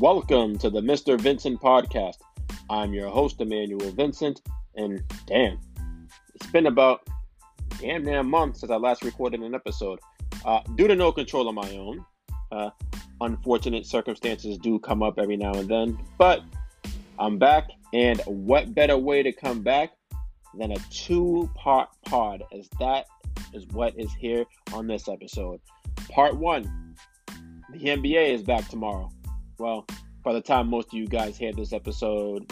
Welcome to the Mr. Vincent podcast. I'm your host, Emmanuel Vincent, and damn, it's been about damn near a month since I last recorded an episode. Uh, due to no control of my own, uh, unfortunate circumstances do come up every now and then, but I'm back, and what better way to come back than a two part pod, as that is what is here on this episode. Part one the NBA is back tomorrow. Well, by the time most of you guys hear this episode,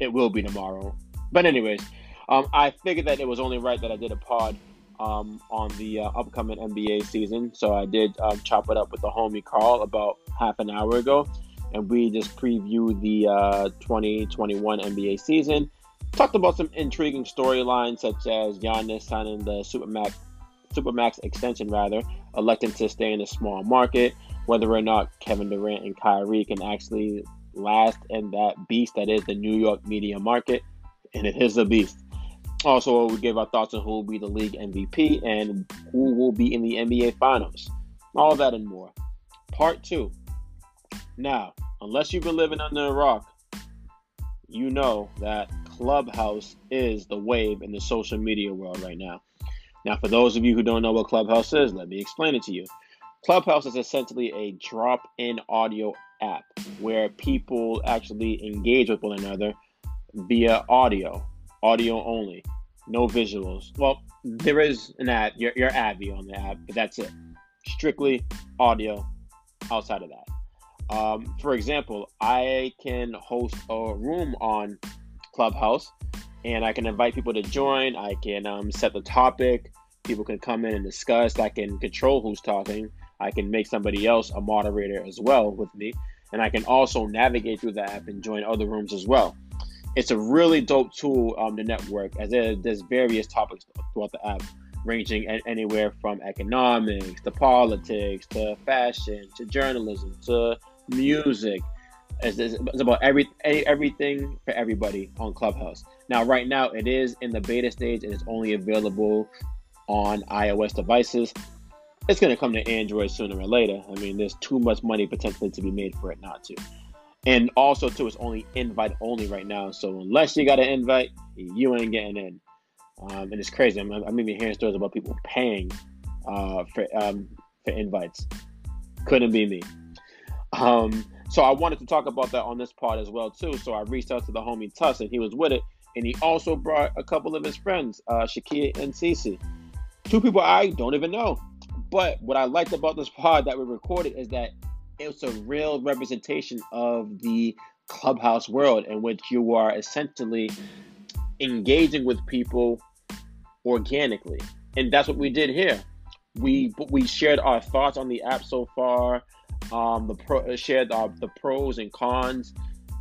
it will be tomorrow. But, anyways, um, I figured that it was only right that I did a pod um, on the uh, upcoming NBA season. So I did um, chop it up with the homie Carl about half an hour ago. And we just previewed the uh, 2021 NBA season. Talked about some intriguing storylines such as Giannis signing the Supermax, Supermax extension, rather, electing to stay in a small market, whether or not Kevin Durant and Kyrie can actually last in that beast that is the New York media market. And it is a beast. Also, we gave our thoughts on who will be the league MVP and who will be in the NBA Finals. All that and more. Part two. Now, unless you've been living under a rock, you know that Clubhouse is the wave in the social media world right now. Now, for those of you who don't know what Clubhouse is, let me explain it to you. Clubhouse is essentially a drop in audio app where people actually engage with one another via audio, audio only no visuals. Well, there is an ad, your, your Abby on the app, but that's it. Strictly audio outside of that. Um, for example, I can host a room on Clubhouse and I can invite people to join. I can um, set the topic. People can come in and discuss. I can control who's talking. I can make somebody else a moderator as well with me. And I can also navigate through the app and join other rooms as well. It's a really dope tool um, to network as there, there's various topics throughout the app ranging anywhere from economics to politics to fashion to journalism to music. It's, it's about every everything for everybody on clubhouse. Now right now it is in the beta stage and it's only available on ios devices it's going to come to android sooner or later i mean there's too much money potentially to be made for it not to and also, too, it's only invite only right now. So unless you got an invite, you ain't getting in. Um, and it's crazy. I'm, I'm even hearing stories about people paying uh, for um, for invites. Couldn't be me. Um, so I wanted to talk about that on this part as well too. So I reached out to the homie Tuss, and he was with it. And he also brought a couple of his friends, uh, Shakia and Cece. Two people I don't even know. But what I liked about this pod that we recorded is that it's a real representation of the clubhouse world in which you are essentially engaging with people organically. And that's what we did here. We we shared our thoughts on the app so far um, the pro, shared our, the pros and cons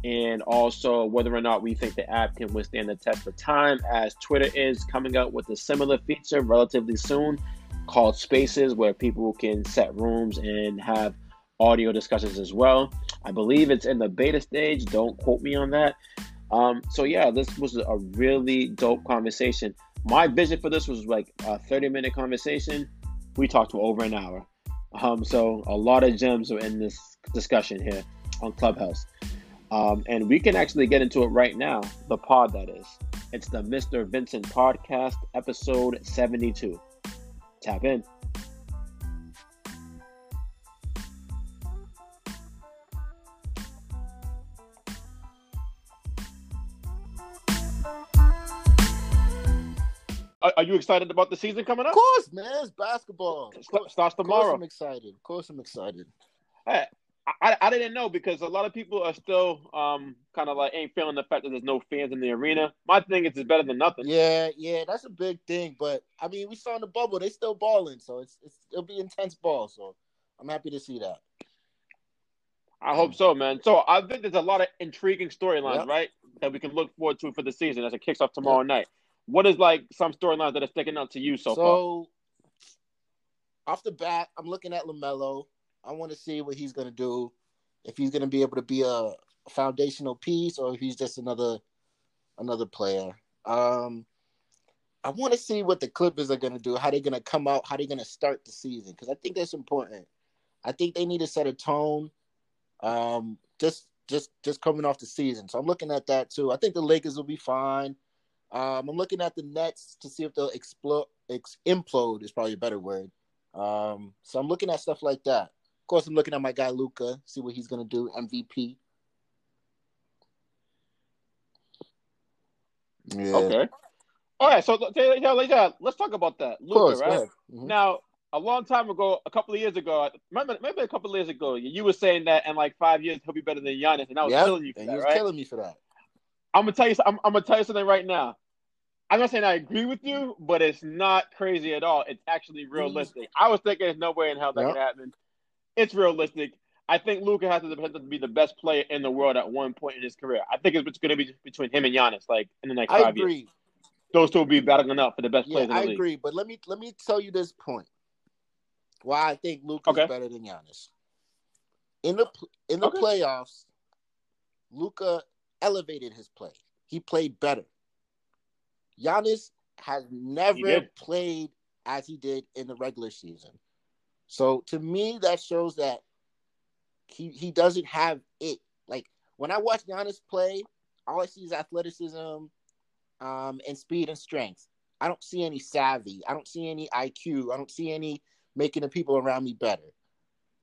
and also whether or not we think the app can withstand the test of time as twitter is coming out with a similar feature relatively soon called spaces where people can set rooms and have audio discussions as well. I believe it's in the beta stage. Don't quote me on that. Um, so yeah, this was a really dope conversation. My vision for this was like a 30 minute conversation. We talked for over an hour. Um, so a lot of gems are in this discussion here on Clubhouse. Um, and we can actually get into it right now, the pod that is. It's the Mr. Vincent Podcast, episode 72. Tap in. Are, are, you excited about the season coming up? Of course, man. It's basketball. It starts tomorrow. I'm excited. Of course, I'm excited. I, I, I didn't know because a lot of people are still um kind of like ain't feeling the fact that there's no fans in the arena. My thing is it's better than nothing. Yeah, yeah, that's a big thing. But I mean, we saw in the bubble they still balling, so it's, it's it'll be intense ball. So I'm happy to see that. I hope so, man. So I think there's a lot of intriguing storylines, yep. right, that we can look forward to for the season as it kicks off tomorrow yep. night. What is like some storylines that are sticking out to you so, so far? So, off the bat, I'm looking at LaMelo. I want to see what he's gonna do. If he's gonna be able to be a foundational piece, or if he's just another another player. Um, I want to see what the Clippers are gonna do. How they're gonna come out. How they're gonna start the season. Because I think that's important. I think they need to set a tone. Um, just just just coming off the season. So I'm looking at that too. I think the Lakers will be fine. Um, I'm looking at the Nets to see if they'll explode. Ex- implode is probably a better word. Um, so I'm looking at stuff like that. Of course, I'm looking at my guy Luka, see what he's gonna do. MVP. Yeah. Okay. All right. So yeah, let's talk about that. Luka, right? Mm-hmm. Now, a long time ago, a couple of years ago, remember maybe a couple of years ago, you were saying that in like five years he'll be better than Giannis, and I was yep. killing you for and that, you was right? killing me for that. I'm gonna tell you. I'm, I'm gonna tell you something right now. I'm not saying I agree with you, but it's not crazy at all. It's actually realistic. I was thinking there's no way in hell that yep. could happen. It's realistic. I think Luka has the potential to be the best player in the world at one point in his career. I think it's going to be between him and Giannis, like in the next I five agree. years. Those two will be battling up for the best yeah, players in the I league. agree, but let me let me tell you this point. Why I think Luka okay. is better than Giannis. In the in the okay. playoffs, Luka elevated his play. He played better. Giannis has never played as he did in the regular season. So to me, that shows that he he doesn't have it. Like when I watch Giannis play, all I see is athleticism, um, and speed and strength. I don't see any savvy. I don't see any IQ. I don't see any making the people around me better.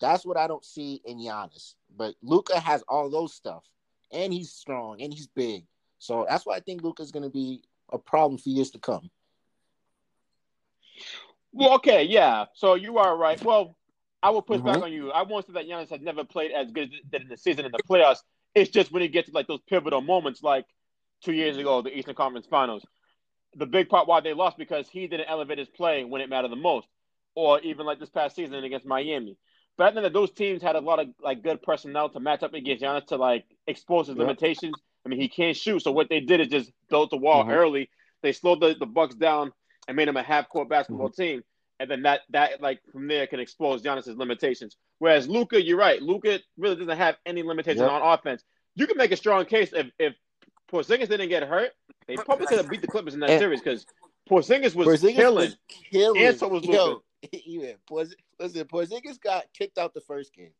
That's what I don't see in Giannis. But Luka has all those stuff, and he's strong and he's big. So that's why I think Luka's going to be a problem for years to come. Well, okay, yeah. So you are right. Well, I will push mm-hmm. back on you. I won't say that Giannis has never played as good as in the season in the playoffs. It's just when he gets to like those pivotal moments, like two years ago, the Eastern Conference Finals. The big part why they lost because he didn't elevate his play when it mattered the most, or even like this past season against Miami. But I think that those teams had a lot of like good personnel to match up against Giannis to like expose his yep. limitations. I mean, he can't shoot, so what they did is just built the wall mm-hmm. early. They slowed the, the Bucks down and made him a half court basketball mm-hmm. team and then that that like from there can expose Giannis's limitations. Whereas Luka, you're right, Luka really doesn't have any limitations yep. on offense. You can make a strong case if if Porzingis didn't get hurt, they probably could have beat the Clippers in that and, series because Porzingis was Porzingis killing, was killing, and so was Luka. Yeah, Porz, listen, Porzingis got kicked out the first game,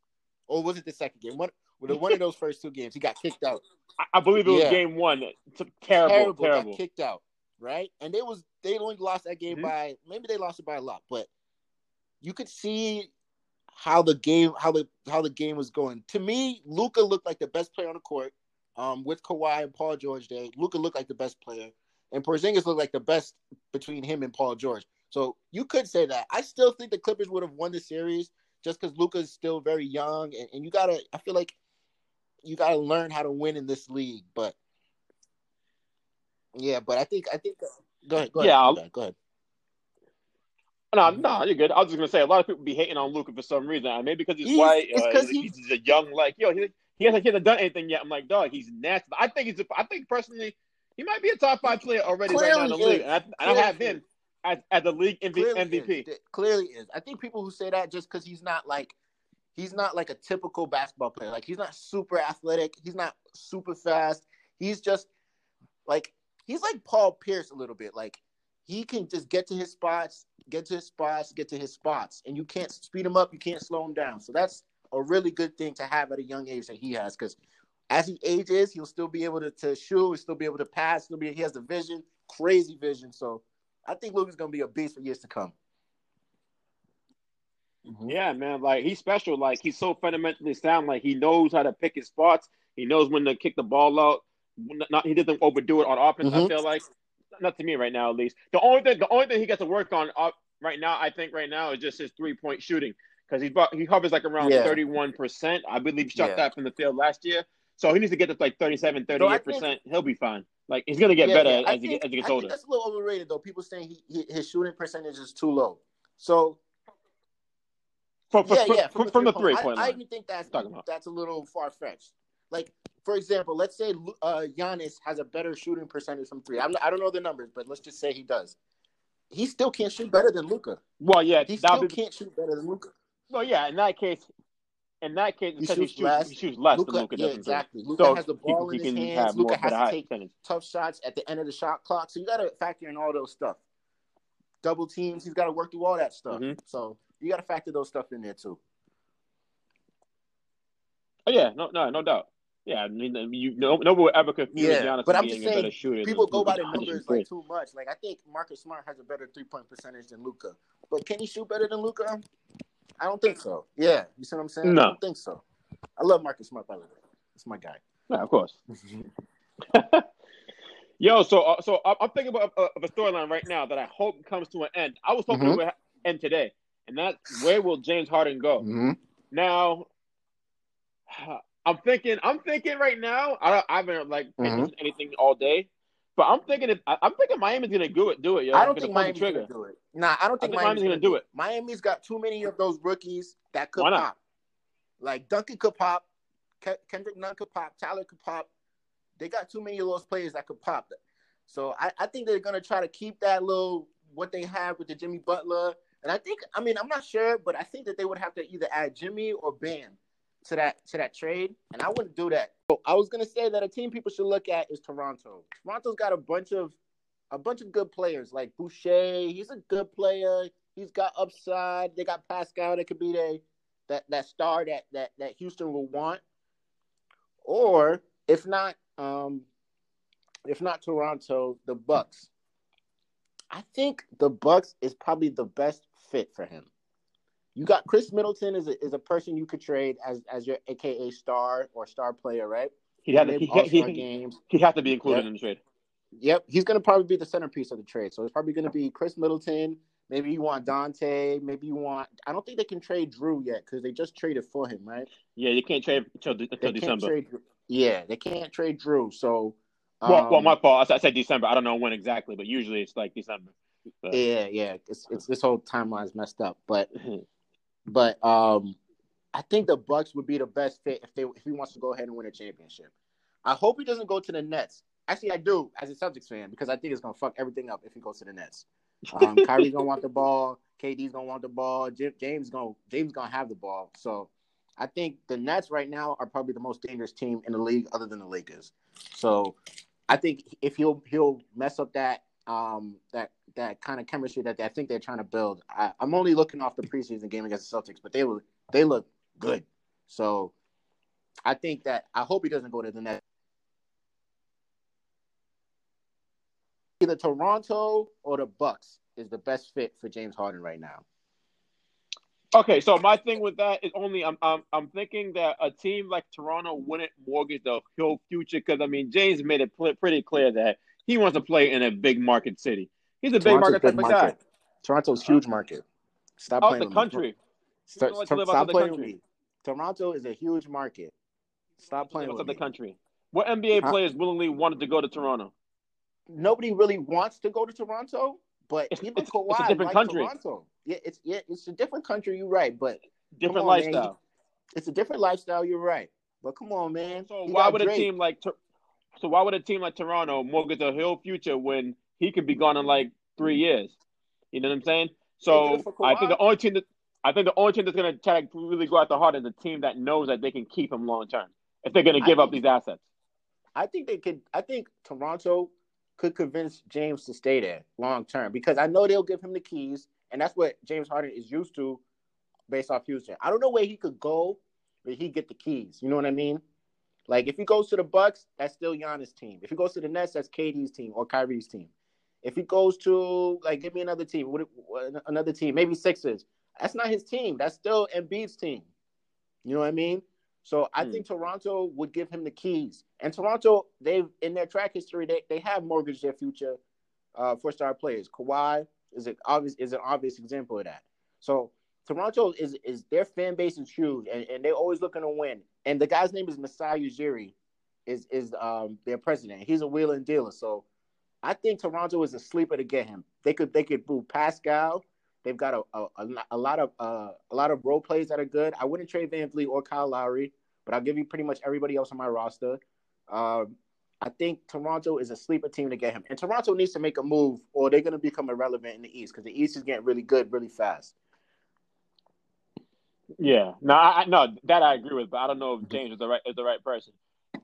or was it the second game? One, one of those first two games, he got kicked out. I, I believe it was yeah. game one. Terrible, terrible, terrible. kicked out right? And they was they only lost that game mm-hmm. by maybe they lost it by a lot, but you could see how the game how the how the game was going. To me, Luka looked like the best player on the court. Um, with Kawhi and Paul George there, Luka looked like the best player, and Porzingis looked like the best between him and Paul George. So you could say that. I still think the Clippers would have won the series just because Luka is still very young, and, and you gotta. I feel like you gotta learn how to win in this league, but yeah, but I think I think. Go ahead. Go ahead. Yeah. Go ahead. Go ahead. No, no, you're good. I was just gonna say a lot of people be hating on Luka for some reason. maybe because he's, he's white. It's uh, he's, he's, a young, like yo, he, he hasn't, he hasn't done anything yet. I'm like, dog, he's nasty. I think he's. A, I think personally, he might be a top five player already Clearly right now in the league. And I, I have him as, as the league MV, Clearly MVP. Is. Clearly is. I think people who say that just because he's not like he's not like a typical basketball player. Like he's not super athletic. He's not super fast. He's just like he's like Paul Pierce a little bit. Like he can just get to his spots, get to his spots, get to his spots, and you can't speed him up, you can't slow him down. So that's a really good thing to have at a young age that he has because as he ages, he'll still be able to, to shoot, he'll still be able to pass, still be he has the vision, crazy vision. So I think Luka's gonna be a beast for years to come. Mm-hmm. Yeah, man. Like he's special. Like he's so fundamentally sound. Like he knows how to pick his spots. He knows when to kick the ball out not he doesn't overdo it on offense. Mm-hmm. I feel like not to me right now at least. The only thing the only thing he gets to work on uh, right now, I think right now is just his three point shooting because he's he hovers like around thirty one percent. I believe he shot yeah. that from the field last year. So he needs to get to like 37, 38 percent. He'll be fine. Like he's gonna get yeah, better yeah. as, he, as he gets older. That's a little overrated though. People saying he, he, his shooting percentage is too low. So from, yeah, yeah, from, from, the three, point, I, I, even think that's that's a little far fetched. Like for example, let's say uh, Giannis has a better shooting percentage from three. I'm, I do not know the numbers, but let's just say he does. He still can't shoot better than Luka. Well, yeah, he still be... can't shoot better than Luka. Well, yeah, in that case, in that case, he shoots, he shoots less. He shoots less Luka, than Luka Yeah, exactly. Luka so has the ball he, in his hands. Luka has to take percentage. tough shots at the end of the shot clock. So you got to factor in all those stuff. Double teams, he's got to work through all that stuff. Mm-hmm. So you got to factor those stuff in there too. Oh yeah, no, no, no doubt. Yeah, I mean, you no, no one will ever confuse Yeah, Giannis but I'm being just a better saying, shooter. People go by the numbers like too much. Like I think Marcus Smart has a better three point percentage than Luka, but can he shoot better than Luka? I don't think so. Yeah, you see what I'm saying? No. I don't think so. I love Marcus Smart by the way. That's my guy. Yeah, of course. Yo, so uh, so I'm I'm thinking about uh, of a storyline right now that I hope comes to an end. I was hoping Mhm. it would end today, and that's where will James Harden go? mm-hmm. Now, I'm thinking, I'm thinking right now. I don't, I haven't like Mhm. anything all day, but I'm thinking, if, I- I'm thinking Miami's gonna do it, do it. Yo, I don't think Miami's gonna do it. Nah, I don't think, think Miami's, Miami's gonna do it. Miami's got too many of those rookies that could pop. Like Duncan could pop, Ke- Kendrick Nunn could pop, Tyler could pop. They got too many of those players that could pop. So I, I think they're gonna try to keep that little what they have with the Jimmy Butler. And I think, I mean, I'm not sure, but I think that they would have to either add Jimmy or Bam to that to that trade, and I wouldn't do that. So I was gonna say that a team people should look at is Toronto. Toronto's got a bunch of a bunch of good players like Boucher. He's a good player. He's got upside. They got Pascal that could be the that that star that that that Houston will want. Or if not, um, if not Toronto, the Bucks. I think the Bucks is probably the best fit for him. You got Khris Middleton is a, is a person you could trade as as your AKA star or star player, right? He'd have to, he, he, games. he'd have to be included Yeah. in the trade. Yep, he's going to probably be the centerpiece of the trade. So it's probably going to be Khris Middleton. Maybe you want Donte. Maybe you want. I don't think they can trade Jrue yet because they just traded for him, right? Yeah, you can't trade until, until December. trade. Yeah, they can't trade Jrue. So, well, well, um, my fault. I said- I said December. I don't know when exactly, but usually it's like December. Yeah, yeah, it's it's this whole timeline's messed up. But but um, I think the Bucks would be the best fit if they if he wants to go ahead and win a championship. I hope he doesn't go to the Nets. Actually, I do as a Celtics fan because I think it's gonna fuck everything up if he goes to the Nets. Um, Kyrie's gonna want the ball. KD's gonna want the ball. James gonna James gonna have the ball. So I think the Nets right now are probably the most dangerous team in the league, other than the Lakers. So I think if he'll he'll mess up that um that that kind of chemistry that I think they're trying to build. I, I'm only looking off the preseason game against the Celtics, but they look they look good. So I think that I hope he doesn't go to the Nets. Either Toronto or the Bucks is the best fit for James Harden right now. Okay, so my thing with that is only I'm I'm, I'm thinking that a team like Toronto wouldn't mortgage the whole future because I mean James made it pl- pretty clear that he wants to play in a big market city. He's a big market type big market. guy. Toronto's huge market. Stop Out playing the with country. me. He Stop, to live stop outside the playing with me. Toronto is a huge market. Stop playing with the me. country. What NBA Huh? players willingly wanted to go to Toronto? Nobody really wants to go to Toronto, but It's- even it's- Kawhi it's a different likes country. Toronto. Yeah, it's yeah, it's a different country. You're right, but Different on, man. lifestyle. it's a different lifestyle. You're right, but come on, man. So You why would a team like so why would a team like Toronto mortgage a whole future when he could be gone in like three years? You know what I'm saying? So I think the only team that I think the only team that's gonna try to really go after hard is a team that knows that they can keep him long term if they're gonna I give up think- these assets. I think they could. I think Toronto could convince James to stay there long term because I know they'll give him the keys, and that's what James Harden is used to based off Houston. I don't know where he could go but he get the keys. You know what I mean? Like if he goes to the Bucks, that's still Giannis' team. If he goes to the Nets, that's KD's team or Kyrie's team. If he goes to like give me another team, what, another team, maybe Sixers. That's not his team. That's still Embiid's team. You know what I mean? So I Hmm. think Toronto would give him the keys. And Toronto, they've in their track history, they, they have mortgaged their future uh, for star players. Kawhi is an obvious is an obvious example of that. So Toronto is is their fan base is huge and, and they're always looking to win. And the guy's name is Masai Ujiri, is is um their president. He's a wheeler and dealer. So I think Toronto is a sleeper to get him. They could they could move Pascal. They've got a a, a, a lot of uh, a lot of role plays that are good. I wouldn't trade VanVleet or Kyle Lowry, but I'll give you pretty much everybody else on my roster. Um, I think Toronto is a sleeper team to get him, and Toronto needs to make a move, or they're going to become irrelevant in the East because the East is getting really good really fast. Yeah, no, I, I no that I agree with, but I don't know if James is the right is the right person.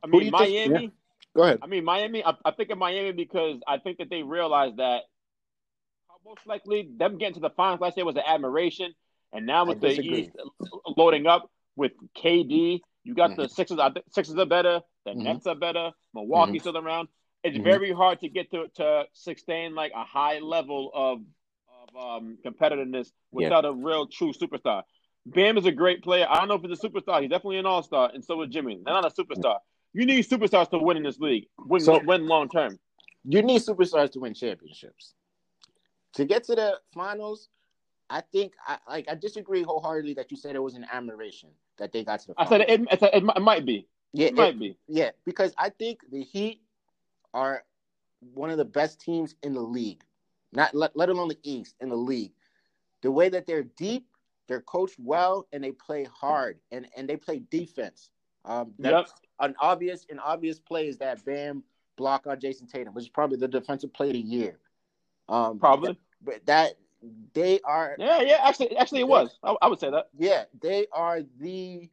I mean, you think- Miami. Go ahead. I mean, Miami. I, I think of Miami because I think that they realized that most likely them getting to the finals last year was an admiration, and now with the. East loading up with KD, You got Mm-hmm. the Sixers. I think Sixers are better. The Mhm. Nets are better. Milwaukee's Mm-hmm. still around. It's Mhm. very hard to get to to sustain like a high level of of um, competitiveness Yeah. without a real true superstar. Bam is a great player. I don't know if he's a superstar. He's definitely an all star, and so is Jimmy. They're not a superstar. You need superstars to win in this league. Win So- win long term. You need superstars to win championships. To get to the finals, I think I like I disagree wholeheartedly that you said it was an admiration that they got to the Finals. I said it. It, it, it might be. yeah, It might be. Yeah, because I think the Heat are one of the best teams in the league. Not let, let alone the East in the league. The way that they're deep, they're coached well, and they play hard and, and they play defense. Um, Yep. an obvious an obvious play is that Bam block on Jayson Tatum, which is probably the defensive play of the year. Um, Probably. but that they are Yeah. Yeah. Actually, actually, it was. I, I would say that. yeah, they are the.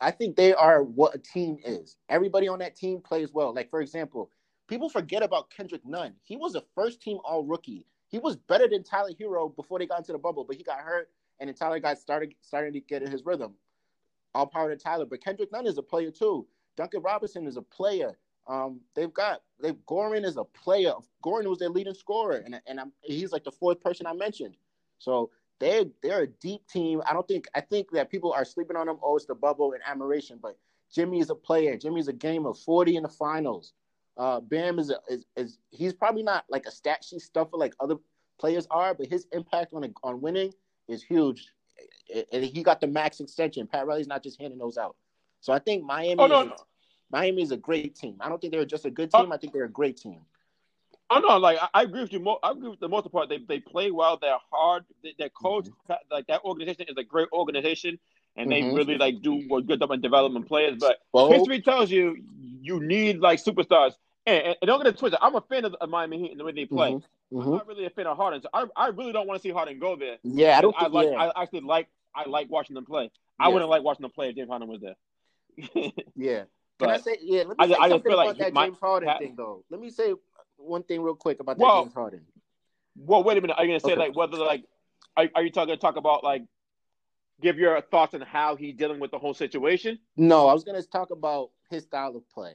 I think they are what a team is. Everybody on that team plays well. Like for example, people forget about Kendrick Nunn. He was a first team All Rookie. He was better than Tyler Herro before they got into the bubble, but he got hurt, and then Tyler got started starting to get in his rhythm. All power to Tyler, but Kendrick Nunn is a player too. Duncan Robinson is a player. Um, they've got they Goran is a player. Goran was their leading scorer, and and I'm, he's like the fourth person I mentioned. So they they're a deep team. I don't think I think that people are sleeping on them. Oh, it's the bubble and admiration, but Jimmy is a player. Jimmy's a game of forty in the finals. Uh, Bam is, a, is is he's probably not like a stat sheet stuffer like other players are, but his impact on on winning is huge. And he got the max extension. Pat Riley's not just handing those out. So I think Miami. Oh no. is, Miami is a great team. I don't think they're just a good Oh. team. I think they're a great team. Oh no, like I, I agree with you. Mo- I agree with the most part. They they play well. They're hard. They, their coach, Mm-hmm. like that organization, is a great organization, and they Mhm. really like do a good developing players. But history tells you you need like superstars. And, and, don't get it twisted. I'm a fan of, of Miami Heat and the way they play. Mhm. I'm Mhm. not really a fan of Harden. So I, I really don't want to see Harden go there. Yeah, I don't I think. like. yeah. I actually like. I like watching them play. I wouldn't like watching them play if James Harden was there. Yeah. Can I say yeah? Let I me just- say I something feel about like that my- James Harden thing, though. Let me say one thing real quick about that Well- James Harden. well, wait a minute. Are you gonna say Okay. like whether like are, are you talking to talk about like give your thoughts on how he's dealing with the whole situation? No, I was gonna talk about his style of play.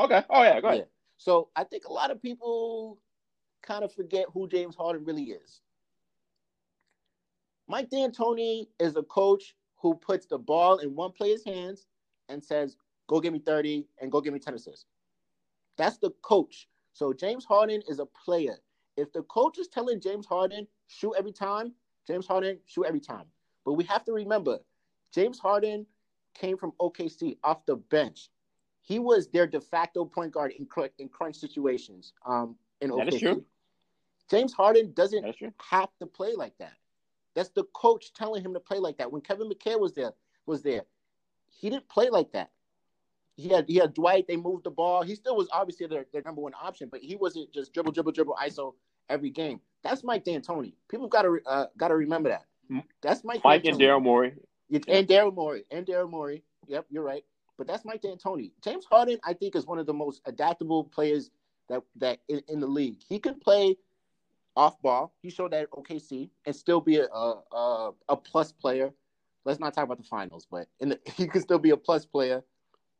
Okay. Oh yeah. Go ahead. Yeah. So I think a lot of people kind of forget who James Harden really is. Mike D'Antoni is a coach who puts the ball in one player's hands and says, "Go give me 30 and go give me 10 assists." That's the coach. So James Harden is a player. If the coach is telling James Harden shoot every time, James Harden shoot every time. But we have to remember, James Harden came from OKC off the bench. He was their de facto point guard in, cr- in crunch situations. Um, in That is OKC. true. James Harden doesn't have to play like that. That's the coach telling him to play like that. When Kevin McHale was there, was there, he didn't play like that. He had he had Dwight. They moved the ball. He still was obviously their, their number one option, but he wasn't just dribble, dribble, dribble, ISO every game. That's Mike D'Antoni. People got to uh, got to remember that. That's Mike. Mike and Daryl Morey. And Daryl Morey and Daryl Morey. Yep, you're right. But that's Mike D'Antoni. James Harden, I think, is one of the most adaptable players that that in, in the league. He can play off ball. He showed that at OKC and still be a a, a plus player. Let's not talk about the finals, but the, he can still be a plus player.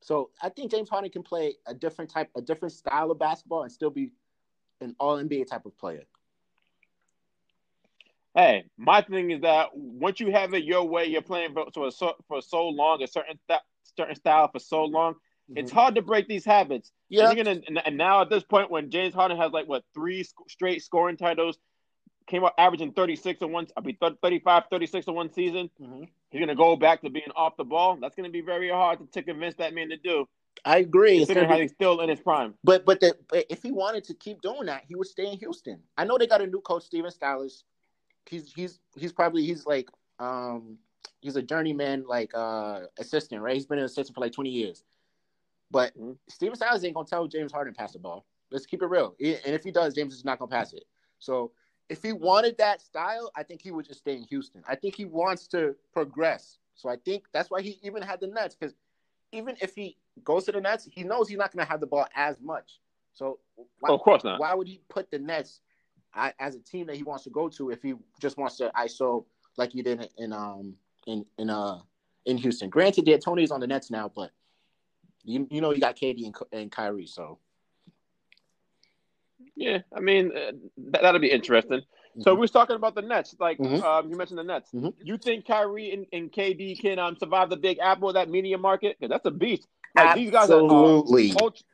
So I think James Harden can play a different type, a different style of basketball, and still be an All NBA type of player. Hey, my thing is that once you have it your way, you're playing for, for so for so long, a certain th- certain style for so long. It's hard to break these habits. yeah, And, gonna, and- now at this point, when James Harden has like what three sc- straight scoring titles, came out averaging 36 in one, I mean 35, 36 in one season. Mhm. He's gonna go back to being off the ball. That's gonna be very hard to, to convince that man to do. I agree. Considering how he's still in his prime. But but, the, but if he wanted to keep doing that, he would stay in Houston. I know they got a new coach, Stephen Silas. He's he's he's probably he's like um he's a journeyman like uh assistant, right? He's been an assistant for like twenty years. But Mhm. Stephen Silas ain't gonna tell James Harden to pass the ball. Let's keep it real. And if he does, James is not gonna pass it. So if he wanted that style, I think he would just stay in Houston. I think he wants to progress. So I think that's why he even had the Nets because even if he goes to the Nets, he knows he's not going to have the ball as much. So why, of course not. why would he put the Nets as a team that he wants to go to if he just wants to ISO like he did in um in in uh in Houston. Granted, D'Antoni's on the Nets now, but you you know you got KD and, and Kyrie, so yeah, I mean uh, that, that'll be interesting. Mm-hmm. So we are talking about the Nets. Like mm-hmm. um, you mentioned the Nets. Mm-hmm. You think Kyrie and, and KD can um, survive the Big Apple, that media market? Because that's a beast. Like, Absolutely. These guys are, uh, ultra,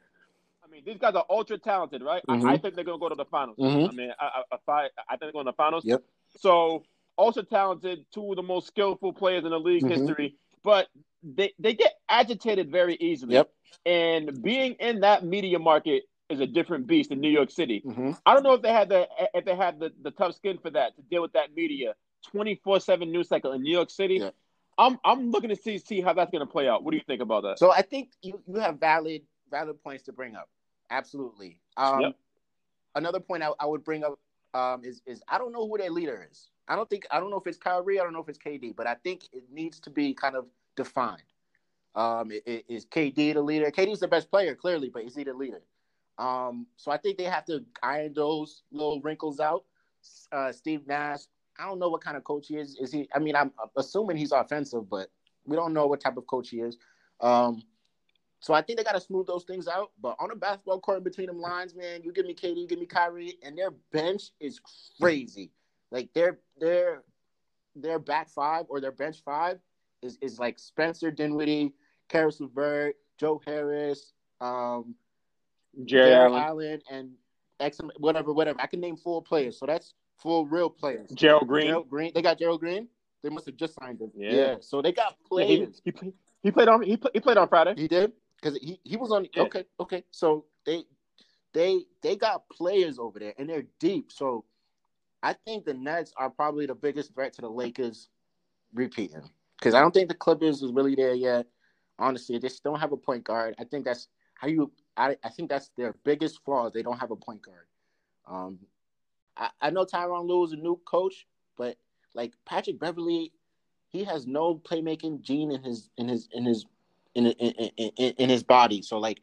I mean, these guys are ultra talented, right? I, I, mm-hmm. think they're gonna go to the finals. Mm-hmm. I mean, I, I, I, I think they're going to the finals. Yep. So ultra talented, two of the most skillful players in the league mm-hmm. history, but they they get agitated very easily. Yep. And being in that media market is a different beast in New York City. Mm-hmm. I don't know if they had the if they had the, the tough skin for that to deal with that media twenty four seven news cycle in New York City. Yeah. I'm I'm looking to see see how that's going to play out. What do you think about that? So I think you, you have valid valid points to bring up. Absolutely. Um, yep. Another point I, I would bring up um, is is I don't know who their leader is. I don't think I don't know if it's Kyrie. I don't know if it's KD, but I think it needs to be kind of defined. Um, is KD the leader? KD's the best player, clearly, but is he the leader? Um, so I think they have to iron those little wrinkles out. Uh, Steve Nash, I don't know what kind of coach he is. Is he? I mean, I'm assuming he's offensive, but we don't know what type of coach he is. Um, so I think they got to smooth those things out. But on a basketball court between them lines, man, you give me KD, you give me Kyrie, and their bench is crazy. Like their their their back five or their bench five is is like Spencer Dinwiddie, Caris LeVert, Joe Harris, um, Jarrett Allen. Allen, and X whatever, whatever. I can name four players. So that's four real players. Gerald Green. Gerald Green. They got Gerald Green. They must have just signed him. Yeah. yeah. So they got players. He, he, he, played on he, play, he played on Friday. He did because he, he was on. Yeah. Okay, okay. So they they they got players over there and they're deep. So I think the Nets are probably the biggest threat to the Lakers repeating because I don't think the Clippers is really there yet. Honestly, they just don't have a point guard. I think that's how you. I, I think that's their biggest flaw. They don't have a point guard. Um, I, I know Tyronn Lue is a new coach, but like Patrick Beverley, he has no playmaking gene in his in his in his in in, in, in his body. So like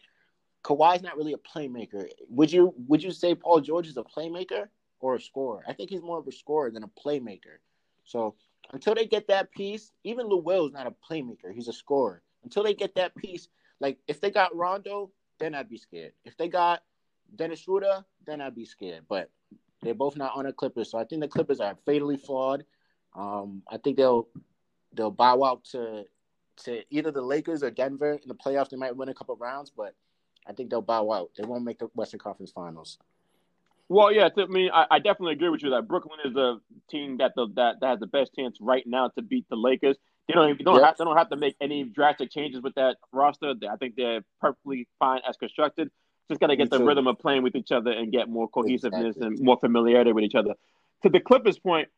Kawhi's not really a playmaker. Would you would you say Paul George is a playmaker or a scorer? I think he's more of a scorer than a playmaker. So until they get that piece, even Lou Will is not a playmaker. He's a scorer. Until they get that piece, like if they got Rondo, then I'd be scared. If they got Dennis Schroeder, then I'd be scared. But they're both not on the Clippers, so I think the Clippers are fatally flawed. Um, I think they'll they'll bow out to to either the Lakers or Denver in the playoffs. They might win a couple rounds, but I think they'll bow out. They won't make the Western Conference Finals. Well, yeah, I mean, I, I, definitely agree with you that Brooklyn is the team that the that, that has the best chance right now to beat the Lakers. They don't even, they don't, yep. have, they don't have to make any drastic changes with that roster. I think they're perfectly fine as constructed. Just got to get Me the too. rhythm of playing with each other and get more cohesiveness exactly. and more familiarity with each other. To the Clippers' point,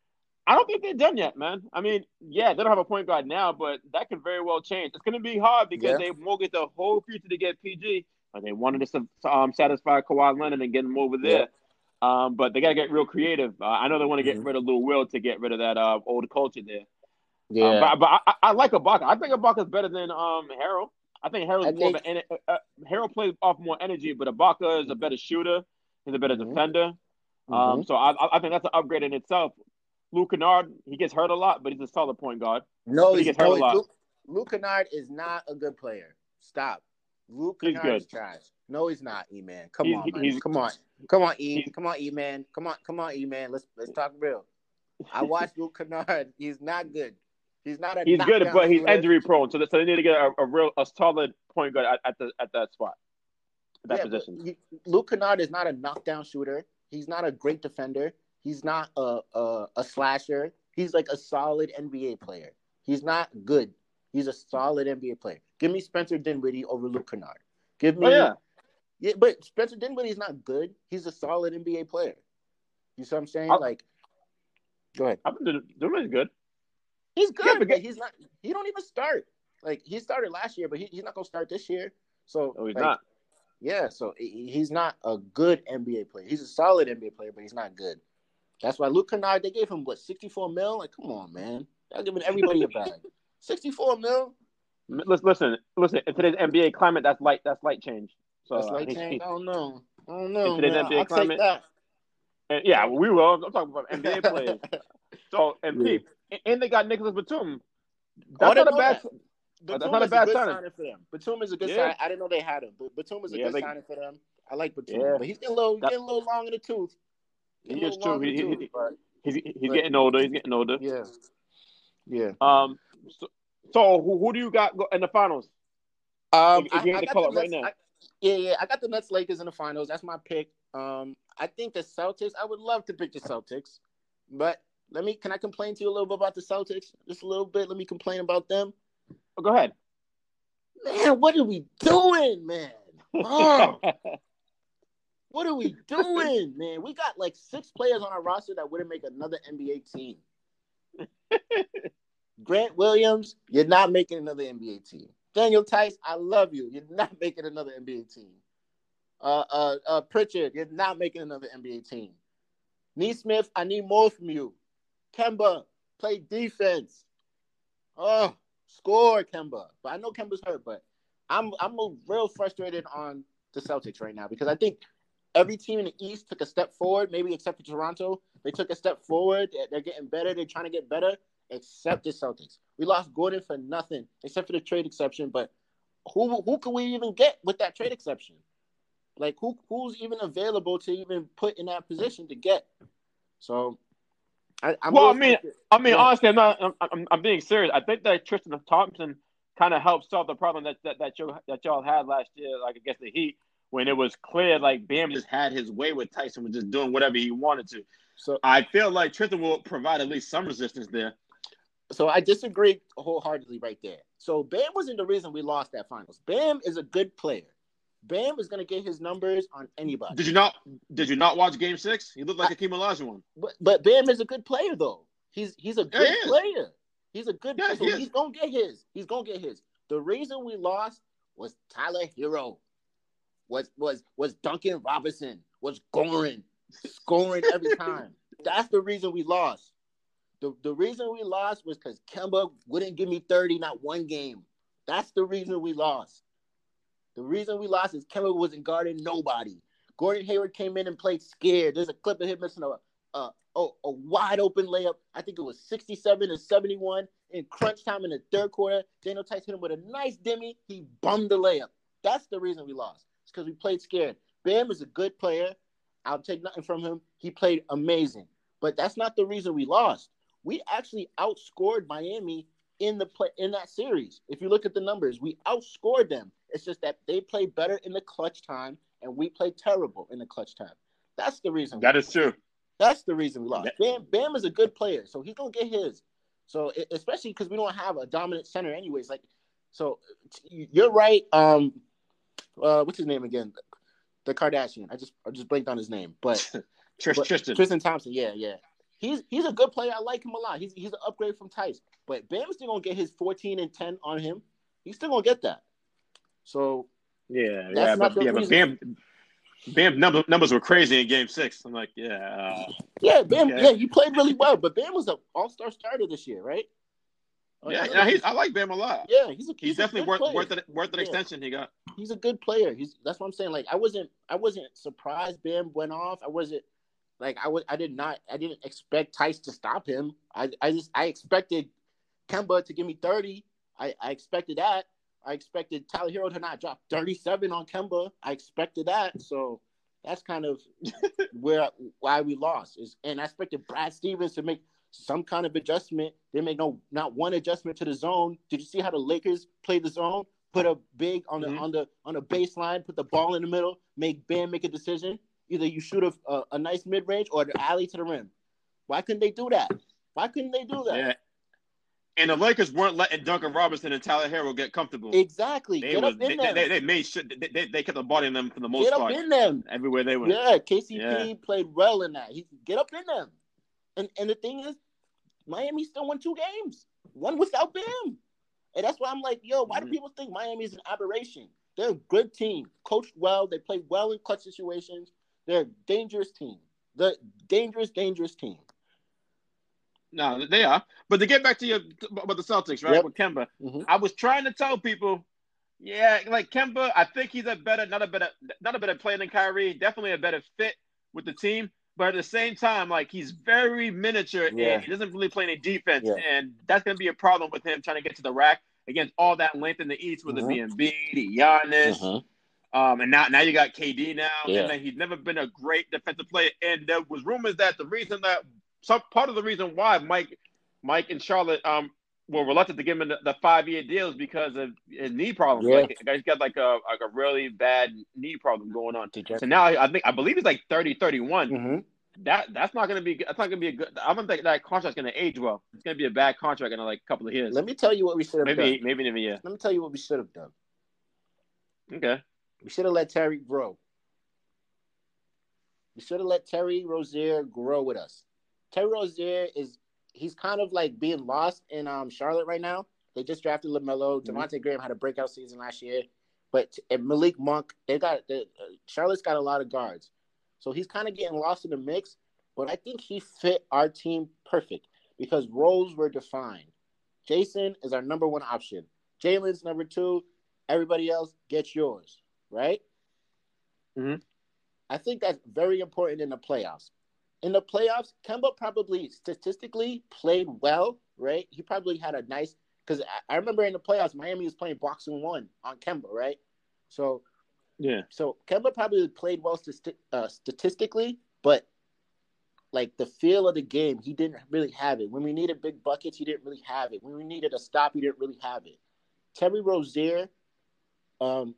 I don't think they're done yet, man. I mean, yeah, they don't have a point guard now, but that could very well change. It's going to be hard because yeah. they mortgaged the whole future to get PG, and they wanted to um, satisfy Kawhi Leonard and get him over there. Yeah. Um, but they got to get real creative. Uh, I know they want to get mm-hmm. rid of Lou Will to get rid of that uh, old culture there. Yeah, um, but, but I, I, like Ibaka. I think Ibaka is better than um Harrell. I think Harrell's I more think... of an, uh, uh, plays off more energy, but Ibaka is a better shooter. He's a better mm-hmm. defender. Um, mm-hmm. so I, I think that's an upgrade in itself. Luke Kennard, he gets hurt a lot, but he's a solid point guard. No, he gets hurt a lot. Luke, Luke Kennard is not a good player. Stop. Luke Kennard is trash. No, he's not, E man. Come on. Come on. Come on, E. Come on, E man. Come on, come on, E man. Let's let's talk real. I watched Luke Kennard. He's not good. He's not a. He's good, but he's injury prone. So, so they need to get a, a, real, a solid point guard at, at the at that spot, at that yeah, position. He, Luke Kennard is not a knockdown shooter. He's not a great defender. He's not a, a a slasher. He's like a solid NBA player. He's not good. He's a solid NBA player. Give me Spencer Dinwiddie over Luke Kennard. Give oh, me. Oh, yeah. Yeah, but Spencer Dinwiddie is not good. He's a solid NBA player. You see what I'm saying? I'll, like, go ahead. I think Dinwiddie's good. He's good, yeah, but he's not. He don't even start. Like he started last year, but he, he's not gonna start this year. So oh, he's like, not. Yeah, so he's not a good NBA player. He's a solid NBA player, but he's not good. That's why Luke Kennard they gave him what sixty four mil. Like, come on, man, they're giving everybody a bag. Sixty four mil. Listen, listen, listen. In today's NBA climate, that's light. That's light change. So that's light change. I don't know. I don't know. In today's man. NBA I'll climate, and yeah, we will. I'm talking about NBA players. so and yeah. and they got Nicholas Batum. That's not a bad. that. That's Batum not a is bad good signing. signing for them. Batum is a good Yeah. sign. I didn't know they had him, but Batum is a Yeah, good they- signing for them. I like Batum, Yeah. but he's getting a little, That- getting a little long in the tooth. He Getting a is little too. He- he- tooth, he- He's he's But- getting older. He's getting older. yeah, yeah. Um. So, so who, who do you got in the finals? Um, If- if you had to call it right Nets- now. I- yeah, yeah, I got the Nets Lakers in the finals. That's my pick. Um, I think the Celtics. I would love to pick the Celtics, but let me. Can I complain to you a little bit about the Celtics? Just a little bit. Let me complain about them. Oh, go ahead. Man, what are we doing, man? Oh, what are we doing, man? We got like six players on our roster that wouldn't make another NBA team. Grant Williams, you're not making another NBA team. Daniel Theis, I love you. You're not making another NBA team. Uh, uh, uh, Pritchard, you're not making another NBA team. Nesmith, I need more from you. Kemba, play defense. Oh, score, Kemba. But I know Kemba's hurt, but I'm I'm real frustrated on the Celtics right now because I think every team in the East took a step forward, maybe except for Toronto. They took a step forward. They're getting better. They're trying to get better, except the Celtics. We lost Gordon for nothing, except for the trade exception. But who who can we even get with that trade exception? Like who who's even available to even put in that position to get? So, I, I'm Well, I mean, frustrated. I mean, Yeah. honestly, I'm not. I'm, I'm, I'm being serious. I think that Tristan Thompson kind of helped solve the problem that that that you that y'all had last year, like against the Heat, when it was clear like Bam just had his way with Tyson, was just doing whatever he wanted to. so I feel like Tristan will provide at least some resistance there. So I disagree wholeheartedly right there. So Bam wasn't the reason we lost that finals. Bam is a good player. Bam is going to get his numbers on anybody. Did you not? Did you not watch Game Six? He looked like a Hakeem Olajuwon. But, but Bam is a good player though. He's he's a Yeah, good he player. He's a good Yeah, player. So he he's gonna get his. He's gonna get his. The reason we lost was Tyler Herro. Was was was Duncan Robinson. Was Goran scoring every time. That's the reason we lost. The the reason we lost was because Kemba wouldn't give me 30 not one game. That's the reason we lost. The reason we lost is Kemba wasn't guarding nobody. Gordon Hayward came in and played scared. There's a clip of him missing a a, a, a wide open layup. I think it was 67 and 71 in crunch time in the third quarter. Daniel Theis hit him with a nice demi. He bummed the layup. That's the reason we lost. It's because we played scared. Bam is a good player. I'll take nothing from him. He played amazing. But that's not the reason we lost. We actually outscored Miami in the play in that series. If you look at the numbers, we outscored them. It's just that they play better in the clutch time and we play terrible in the clutch time. That's the reason. That is true. That's the reason we lost. Bam, Bam is a good player, so he's gonna get his. So especially because we don't have a dominant center, anyways. Like, so you're right. Um, uh, what's his name again? The Kardashian. I just I just blanked on his name, but but- Tristan. Tristan Thompson. Yeah, yeah. He's he's a good player. I like him a lot. He's he's an upgrade from Theis. But Bam's still gonna get his 14 and 10 on him. He's still gonna get that. So Yeah, yeah, but yeah, but. Bam, Bam number, numbers were crazy in Game Six. I'm like, yeah, uh, yeah, Bam. Okay. Yeah, he played really well. But Bam was an All Star starter this year, right? Oh, yeah, I yeah. He's, I like Bam a lot. yeah, he's a He's, a definitely worth player. worth it, worth an Yeah. extension he got. he's a good player. He's that's what I'm saying. Like I wasn't I wasn't surprised Bam went off. I wasn't like I was I did not I didn't expect Theis to stop him. I I just I expected Kemba to give me 30. I, I expected that. I expected Tyler Herro to not drop 37 on Kemba. I expected that. So that's kind of where why we lost. Is and I expected Brad Stevens to make some kind of adjustment. They make no not one adjustment to the zone. Did you see how the Lakers play the zone? Put a big on the Mhm. on the on the baseline, put the ball in the middle, make Ben make a decision. Either you shoot a, a, a nice mid range or the alley to the rim. Why couldn't they do that? Why couldn't they do that? Yeah. And the Lakers weren't letting Duncan Robinson and Tyler Herro get comfortable. Exactly. They, Get was, up in they, them. they, they made sure they, they, they kept bodying them for the most Get up part in them. everywhere they went. Yeah, KCP Yeah. played well in that. He get up in them. And and the thing is, Miami still won two games. One without Bam. And that's why I'm like, yo, why do mm-hmm. people think Miami is an aberration? They're a good team, coached well. They play well in clutch situations. They're a dangerous team. The dangerous, dangerous team. No, they are. But to get back to your about the Celtics, right? Yep. With Kemba, Mhm. I was trying to tell people, yeah, like Kemba, I think he's a better, not a better, not a better player than Kyrie. Definitely a better fit with the team. but at the same time, like he's very miniature Yeah. and he doesn't really play any defense, Yeah. and that's gonna be a problem with him trying to get to the rack against all that length in the East with Mhm. the Embiid, Giannis, Mhm. Um, and now now you got KD now, Yeah. and then he's never been a great defensive player. And there was rumors that the reason that some part of the reason why Mike, Mike and Charlotte um were reluctant to give him the, the five year deals because of his knee problems. Yeah. Like, guy's got like a like a really bad knee problem going on. So now I think I believe he's like 30, 31. Mhm. That that's not gonna be that's not gonna be a good. I don't think that contract's gonna age well. It's gonna be a bad contract in like a couple of years. Let me tell you what we should have maybe done. maybe in a year. Let me tell you what we should have done. Okay. We should have let Terry grow. We should have let Terry Rozier grow with us. Terry Rozier is he's kind of like being lost in um Charlotte right now. They just drafted LaMelo. Mhm. Devonte' Graham had a breakout season last year, but and Malik Monk, they got the uh, Charlotte's got a lot of guards, so he's kind of getting lost in the mix. But I think he fit our team perfect because roles were defined. Jayson is our number one option. Jaylen's number two. Everybody else, get yours, right? Mhm. I think that's very important in the playoffs. In the playoffs, Kemba probably statistically played well, right? He probably had a nice because I, remember in the playoffs, Miami was playing box-and-one on Kemba, right? So Yeah. so Kemba probably played well uh, statistically, but like the feel of the game, he didn't really have it. When we needed big buckets, he didn't really have it. When we needed a stop, he didn't really have it. Terry Rozier, um,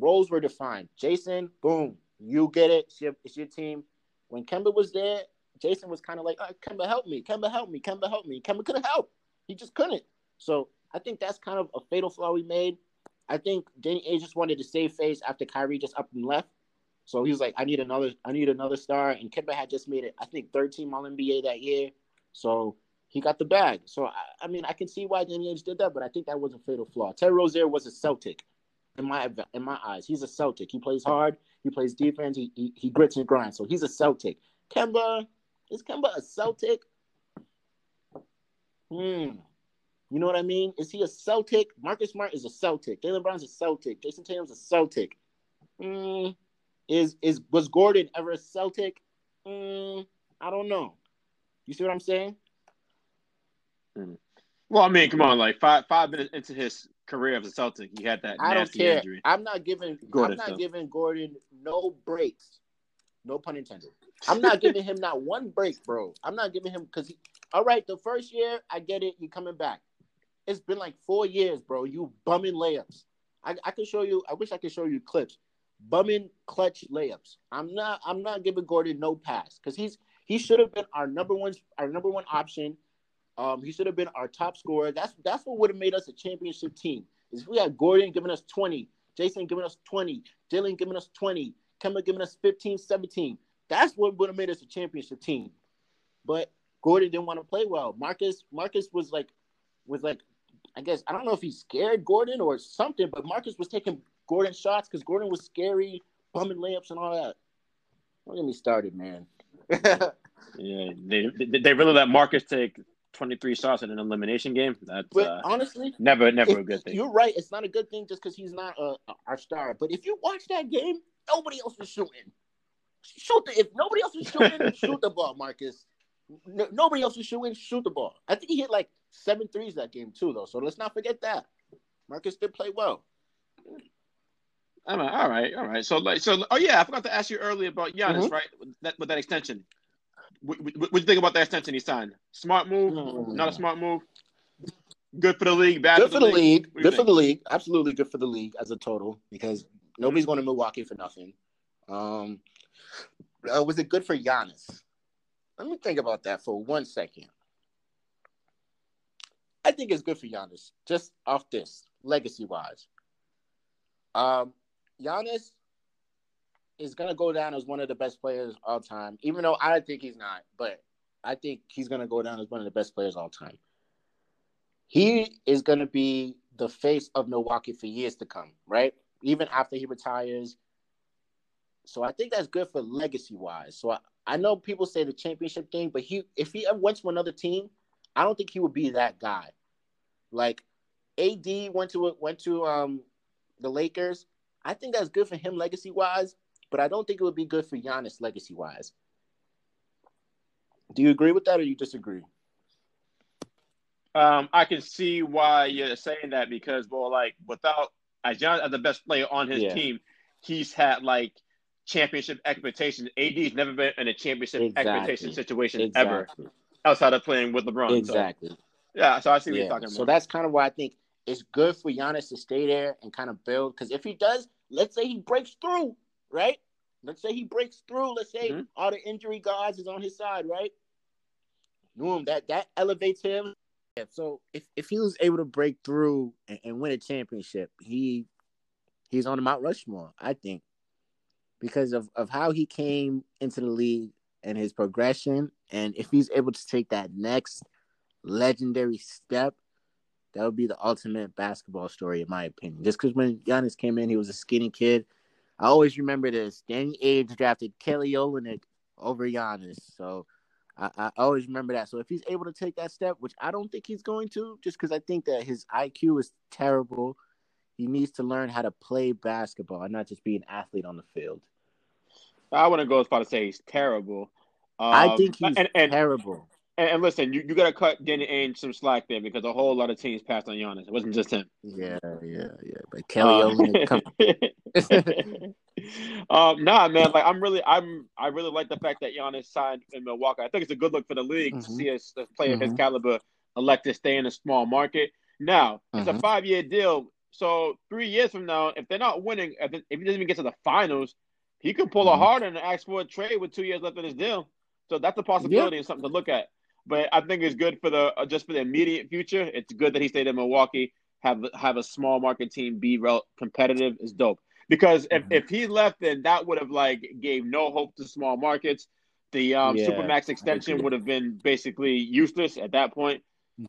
roles were defined. Jayson, boom, you get it. It's your, it's your team. When Kemba was there, Jayson was kind of like, oh, Kemba, help me. Kemba, help me. Kemba, help me. Kemba couldn't help. He just couldn't. So I think that's kind of a fatal flaw we made. I think Danny A just wanted to save face after Kyrie just up and left. So he was like, I need another, I need another star. And Kemba had just made it, I think, third team All NBA that year. So he got the bag. So I, I mean, I can see why Danny Ainge did that, but I think that was a fatal flaw. Terry Rozier was a Celtic in my in my eyes. He's a Celtic. He plays hard. He plays defense. He he, he grits and grinds. So he's a Celtic. Kemba is Kemba a Celtic? Hmm. You know what I mean? Is he a Celtic? Marcus Smart is a Celtic. Jaylen Brown's a Celtic. Jayson Tatum's a Celtic. Hmm. Is is was Gordon ever a Celtic? Hmm. I don't know. You see what I'm saying? Well, I mean, come on, like five five minutes into his career as a Celtic, he had that I don't nasty care. injury. I'm not giving. Gordon, I'm not so. giving Gordon no breaks. No pun intended. I'm not giving him not one break, bro. I'm not giving him because. All right, the first year I get it. You coming back. It's been like four years, bro. You bumming layups. I I can show you. I wish I could show you clips. Bumming clutch layups. I'm not. I'm not giving Gordon no pass because he's he should have been our number one our number one option. Um, he should have been our top scorer. That's that's what would have made us a championship team. Is if we had Gordon giving us 20, Jayson giving us 20, Dylan giving us 20, Kemba giving us 15, 17. That's what would have made us a championship team. But Gordon didn't want to play well. Marcus Marcus was like was like I guess I don't know if he scared Gordon or something, but Marcus was taking Gordon shots because Gordon was scary, bumming layups and all that. Don't get me started, man. Yeah, they, they they really let Marcus take twenty three shots in an elimination game. That's but uh, honestly, never never a good thing. You're right. It's not a good thing just because he's not uh, our star. But if you watch that game, nobody else was shooting. Shoot the, if nobody else was shooting, shoot the ball, Marcus. No, nobody else was shooting, shoot the ball. I think he hit like seven threes that game too, though. So let's not forget that. Marcus did play well. All right, all right, all right. So like, so oh yeah, I forgot to ask you earlier about Giannis, Mhm. right? With that with that extension. What, what, you think about that extension he signed? Smart move? Mm. Not a smart move? Good for the league, bad Good for the league. You Good for the league. Absolutely good for the league as a total because nobody's going to Milwaukee for nothing. Um, uh, was it good for Giannis? Let me think about that for one second. I think it's good for Giannis, just off this legacy wise. Um, Giannis is gonna go down as one of the best players all time, even though I think he's not, but I think he's gonna go down as one of the best players all time. He is gonna be the face of Milwaukee for years to come, right? Even after he retires. So I think that's good for legacy wise. So I, I know people say the championship thing, but he if he ever went to another team, I don't think he would be that guy. Like AD went to went to um the Lakers. I think that's good for him legacy wise, but I don't think it would be good for Giannis legacy wise. Do you agree with that, or you disagree? Um, I can see why you're saying that because, well, like without as John as the best player on his Yeah. team, he's had like championship expectations. AD's never been in a championship Exactly. expectation situation ever outside of playing with LeBron. So, Exactly. yeah, so I see what Yeah. you're talking about. So that's kind of why I think it's good for Giannis to stay there and kind of build. Because if he does, let's say he breaks through, right? Let's say he breaks through. Let's say Mhm. all the injury gods is on his side, right? Boom, that that elevates him. Yeah, so if, if he was able to break through and, and win a championship, he he's on the Mount Rushmore, I think, because of, of how he came into the league and his progression. And if he's able to take that next legendary step, that would be the ultimate basketball story, in my opinion. Just because when Giannis came in, he was a skinny kid. I always remember this. Danny Ainge drafted Kelly Olynyk over Giannis. So I, I always remember that. So if he's able to take that step, which I don't think he's going to, just because I think that his IQ is terrible, he needs to learn how to play basketball and not just be an athlete on the field. I wouldn't go as far to say he's terrible. Um, I think he's and, and, terrible. And, and listen, you, you got to cut Danny Ainge some slack there because a whole lot of teams passed on Giannis. It wasn't just him. Yeah, yeah, yeah. But Kelly Um, Olynyk, come um, nah, man. Like I'm really, I'm, I really like the fact that Giannis signed in Milwaukee. I think it's a good look for the league to Mhm. see a, a player of his caliber elect to stay in a small market. Now it's a Mhm. five year deal, so three years from now, if they're not winning, if, it- if he doesn't even get to the finals, he could pull a Mhm. Harden and ask for a trade with two years left in his deal. So that's a possibility and something to look at. But I think it's good for the uh, just for the immediate future. It's good that he stayed in Milwaukee. Have have a small market team be rel- competitive is dope. Because if, Mhm. if he left, then that would have like gave no hope to small markets. The um, Yeah, supermax extension would have been basically useless at that point.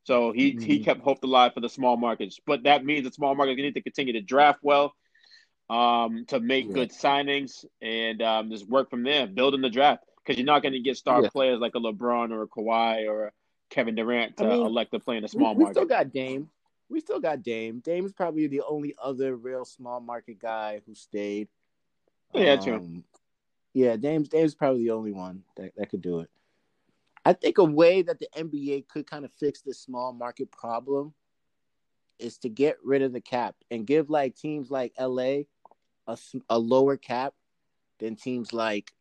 So he he Mhm. kept hope alive for the small markets. But that means the small markets need to continue to draft well, um, to make Yeah. good signings and um, just work from there, building the draft. Because you're not going to get star Yeah. players like a LeBron or a Kawhi or a Kevin Durant to I mean, elect to play in a small we market. We still got Dame. We still got Dame. Dame's probably the only other real small market guy who stayed. Yeah, true. Um, Yeah, Dame's Dame's probably the only one that, that could do it. I think a way that the NBA could kind of fix this small market problem is to get rid of the cap and give like teams like LA a, a lower cap than teams like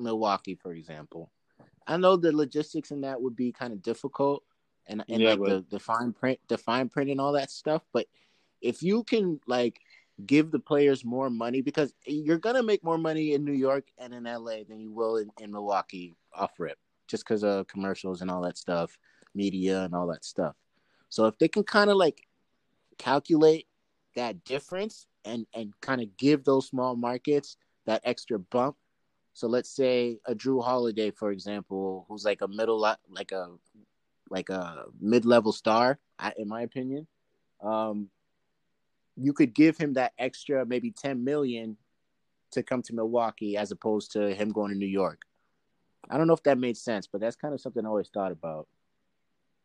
Milwaukee, for example. I know the logistics in that would be kind of difficult and, and Yeah, like but- the, the fine print the fine print and all that stuff. But if you can like give the players more money because you're gonna make more money in New York and in LA than you will in, in Milwaukee off rip, just because of commercials and all that stuff, media and all that stuff. So if they can kind of like calculate that difference and and kind of give those small markets that extra bump. So let's say a Jrue Holiday, for example, who's like a middle like a like a mid level star, in my opinion. Um, you could give him that extra maybe 10 million to come to Milwaukee as opposed to him going to New York. I don't know if that made sense, but that's kind of something I always thought about.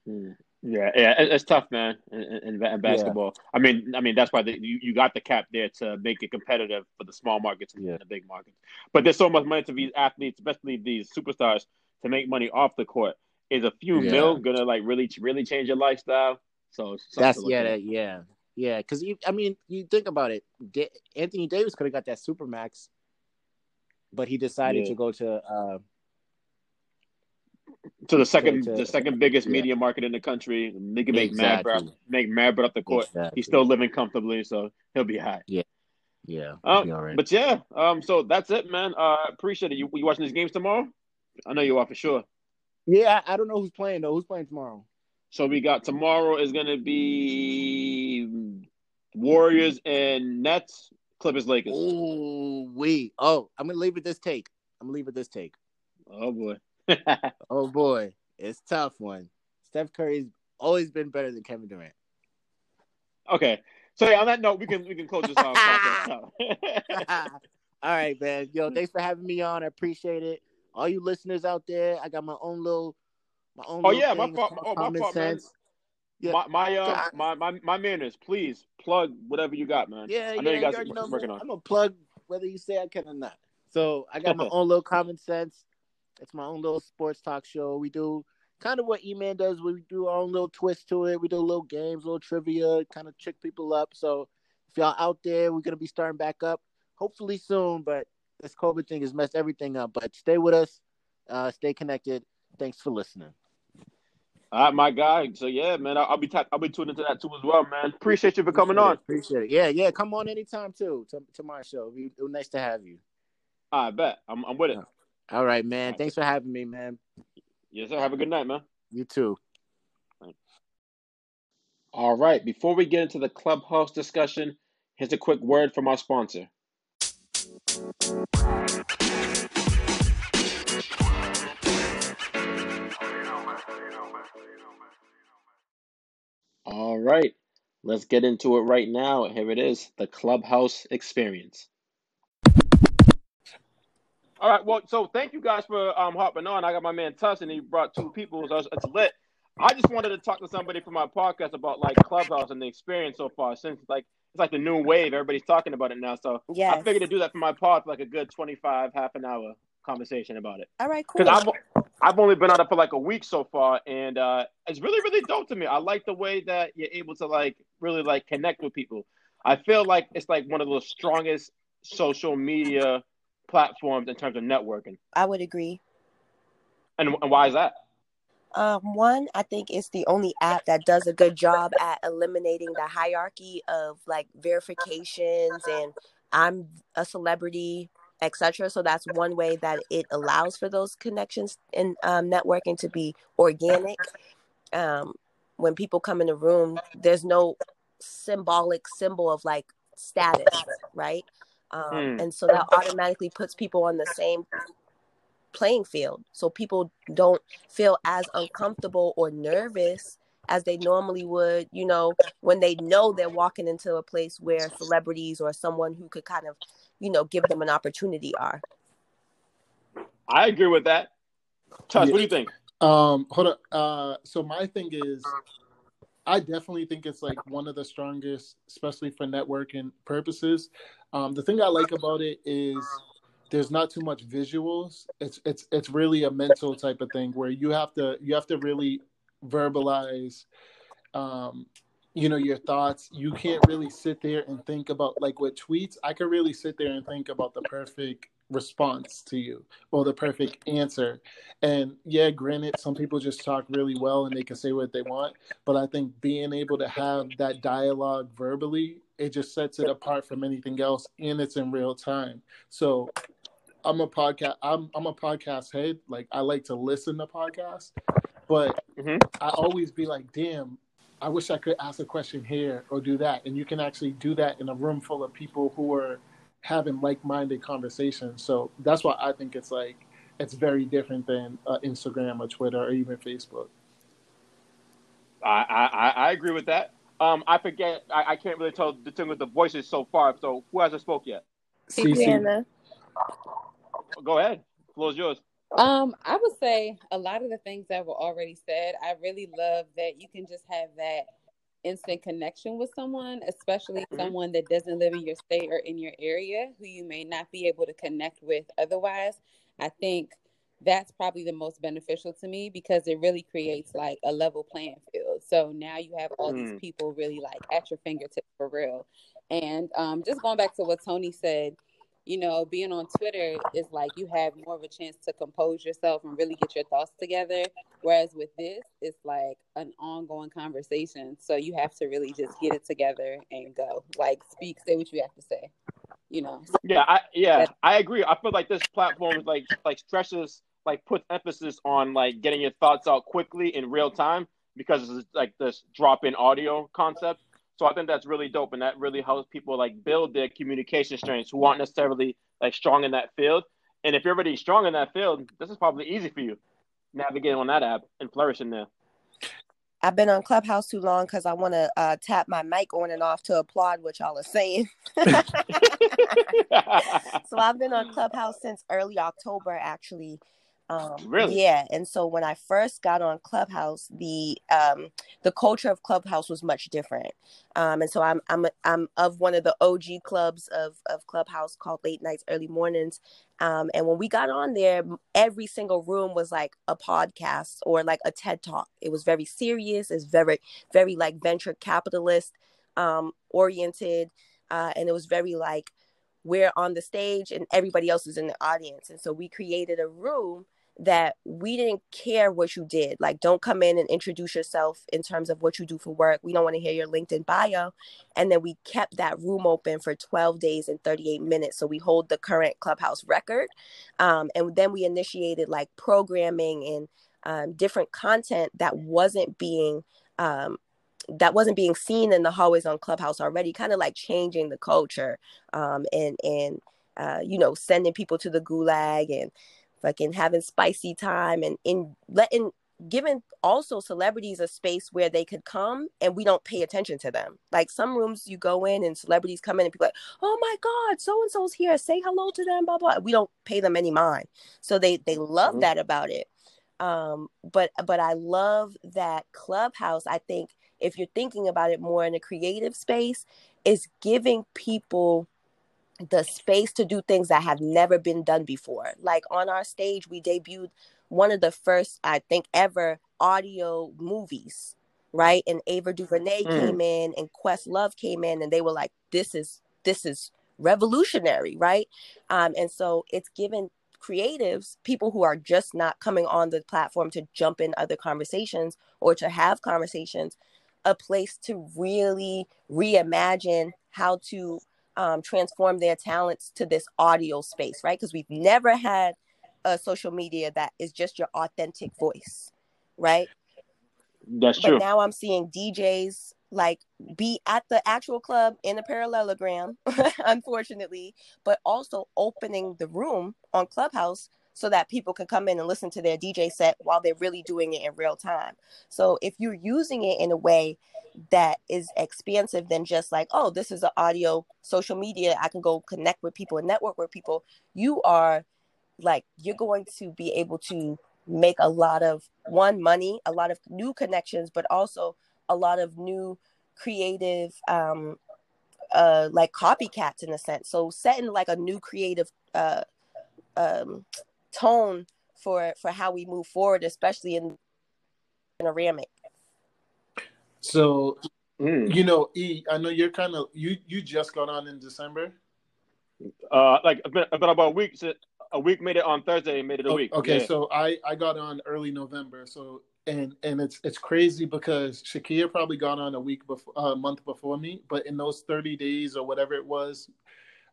Hmm. Yeah, yeah, it's tough, man, in, in, basketball. I mean, I mean that's why the, you, you got the cap there to make it competitive for the small markets and Yeah. the big markets. But there's so much money to these athletes, especially these superstars, to make money off the court. Is a few Yeah. mil gonna like really really change your lifestyle? So That's yeah, that, yeah, yeah. Because I mean, you think about it. Anthony Davis could have got that supermax, but he decided Yeah. to go to. Uh, to the second to- the second biggest yeah. media market in the country. They can make mad breath, make mad breath up the court. Exactly. He's still living comfortably, so he'll be hot. yeah, he'll Um, be all right. But yeah, um, so that's it, man. Uh, appreciate it. You, you watching these games tomorrow? I know you are for sure. yeah, I, I don't know who's playing though. Who's playing tomorrow? So we got tomorrow is gonna be Warriors and Nets, Clippers, Lakers. Oh, we. Oh, I'm gonna leave it this take. I'm gonna leave it this take. Oh boy. Oh boy, it's a tough one. Steph Curry's always been better than Kevin Durant. okay. So yeah, on that note, we can we can close this off. All right, man. Yo, thanks for having me on. I appreciate it. All you listeners out there, I got my own little, my own. Oh, yeah, my fault- oh, my Common fault, man. sense. Yeah. My my, uh, my my my manners, please plug whatever you got, man. Yeah, I know yeah, you guys are working on. I'm gonna plug whether you say I can or not. So I got my own little common sense. It's my own little sports talk show. We do kind of what E-Man does. We do our own little twist to it. We do little games, little trivia, kind of trick people up. So if y'all out there, we're gonna be starting back up hopefully soon. But this COVID thing has messed everything up. But stay with us. Uh, stay connected. Thanks for listening. All right, my guy. So yeah, man, I'll, I'll be t- I'll be tuning into that too as well, man. Appreciate you for coming Appreciate on. it. Appreciate it. Yeah, yeah. Come on anytime too to, to my show. It was nice to have you. I bet I'm I'm with it. All right, man. Thanks for having me, man. Yes, sir. Have a good night, man. You too. All right. Before we get into the clubhouse discussion, here's a quick word from our sponsor. All right. Let's get into it right now. Here it is the clubhouse experience. All right. Well, so thank you guys for um hopping on. I got my man Tuss, and he brought two people. So it's, lit. I just wanted to talk to somebody from my podcast about like Clubhouse and the experience so far. Since like it's like the new wave, everybody's talking about it now. So I figured to do that for my pod for like a good twenty-five, half an hour conversation about it. All right, cool. Because I've I've only been on it for like a week so far, and uh, it's really really dope to me. I like the way that you're able to like really like connect with people. I feel like it's like one of the strongest social media platforms in terms of networking. I would agree. And, and why is that? Um, one, I think it's the only app that does a good job at eliminating the hierarchy of like verifications and I'm a celebrity, etc. So that's one way that it allows for those connections and um, networking to be organic. Um, when people come in the room, there's no symbolic symbol of like status, right? Um, Hmm. And so that automatically puts people on the same playing field so people don't feel as uncomfortable or nervous as they normally would you know when they know they're walking into a place where celebrities or someone who could kind of you know give them an opportunity are I agree with that. Tuss, Yeah. what do you think? Um, hold on. Uh, so my thing is, I definitely think it's like one of the strongest, especially for networking purposes. Um, the thing I like about it is there's not too much visuals. It's it's it's really a mental type of thing where you have to you have to really verbalize, um, you know, your thoughts. You can't really sit there and think about like with tweets. I could really sit there and think about the perfect response to you or the perfect answer and yeah, granted, some people just talk really well and they can say what they want. But I think being able to have that dialogue verbally, it just sets it apart from anything else, and it's in real time. So I'm a podcast. I'm I'm a podcast head. Like I like to listen to podcasts, but Mhm. I always be like, damn. I wish I could ask a question here or do that, and you can actually do that in a room full of people who are having like-minded conversations. So that's why I think it's like it's very different than uh, Instagram or Twitter or even Facebook. I, I, I- I agree with that. Um, I forget. I, I can't really tell the thing with the voices so far. So who hasn't spoke yet? CC. Brianna. Go ahead. Floor's yours. Um, I would say a lot of the things that were already said. I really love that you can just have that instant connection with someone, especially Mhm. someone that doesn't live in your state or in your area who you may not be able to connect with otherwise. I think that's probably the most beneficial to me because it really creates like a level playing field. So now you have all Mm. these people really like at your fingertips for real. And um, just going back to what Tony said, you know, being on Twitter is like you have more of a chance to compose yourself and really get your thoughts together. Whereas with this, it's like an ongoing conversation. So you have to really just get it together and go. Like speak, say what you have to say. You know. Yeah, I yeah, I agree. I feel like this platform is like like stresses like puts emphasis on like getting your thoughts out quickly in real time because it's like this drop in audio concept. So I think that's really dope and that really helps people like build their communication strengths who aren't necessarily like strong in that field. And if you're already strong in that field, this is probably easy for you navigating on that app and flourishing there. I've been on Clubhouse too long because I want to uh, tap my mic on and off to applaud what y'all are saying. so I've been on Clubhouse since early October, actually. Um, Really? Yeah, and so when I first got on Clubhouse, the um, the culture of Clubhouse was much different. Um, and so I'm I'm I'm of one of the OG clubs of of Clubhouse called Late Nights, Early Mornings. Um, and when we got on there, every single room was like a podcast or like a TED talk. It was very serious. It's very very like venture capitalist um, oriented, uh, and it was very like we're on the stage and everybody else is in the audience. And so we created a room that we didn't care what you did. Like, don't come in and introduce yourself in terms of what you do for work. We don't want to hear your LinkedIn bio. And then we kept that room open for 12 days and 38 minutes. So we hold the current Clubhouse record. Um, and then we initiated like programming and um, different content that wasn't being. Um, that wasn't being seen in the hallways on Clubhouse already, kind of like changing the culture um, and and uh, you know sending people to the gulag and fucking having spicy time and in letting giving also celebrities a space where they could come and we don't pay attention to them. Like some rooms you go in and celebrities come in and people like, oh my God, so and so's here. Say hello to them, blah blah. We don't pay them any mind. So they they love Mhm. that about it. Um, but but I love that Clubhouse, I think if you're thinking about it more in a creative space, is giving people the space to do things that have never been done before. Like on our stage, we debuted one of the first, I think, ever audio movies, right? And Ava DuVernay Mm. came in and Questlove came in and they were like, this is this is revolutionary, right? Um, and so it's given creatives, people who are just not coming on the platform to jump in other conversations or to have conversations, a place to really reimagine how to um, transform their talents to this audio space, right? Because we've never had a social media that is just your authentic voice, right? That's But true. now I'm seeing DJs like be at the actual club in a parallelogram, unfortunately, but also opening the room on Clubhouse so that people can come in and listen to their DJ set while they're really doing it in real time. So if you're using it in a way that is expansive than just like, oh, this is an audio social media, I can go connect with people and network with people, you are like, you're going to be able to make a lot of one money, a lot of new connections, but also a lot of new creative um uh like copycats in a sense. So setting like a new creative uh um tone for for how we move forward, especially in panoramic. So Mm. you know, E, I know you're kind of you you just got on in December. Uh, like it's been, it's been about a week. since- A week made it on Thursday. Made it a O- week. Okay, Yeah. so I I got on early November. So and and it's it's crazy because Shakia probably got on a week before a month before me, but in those 30 days or whatever it was,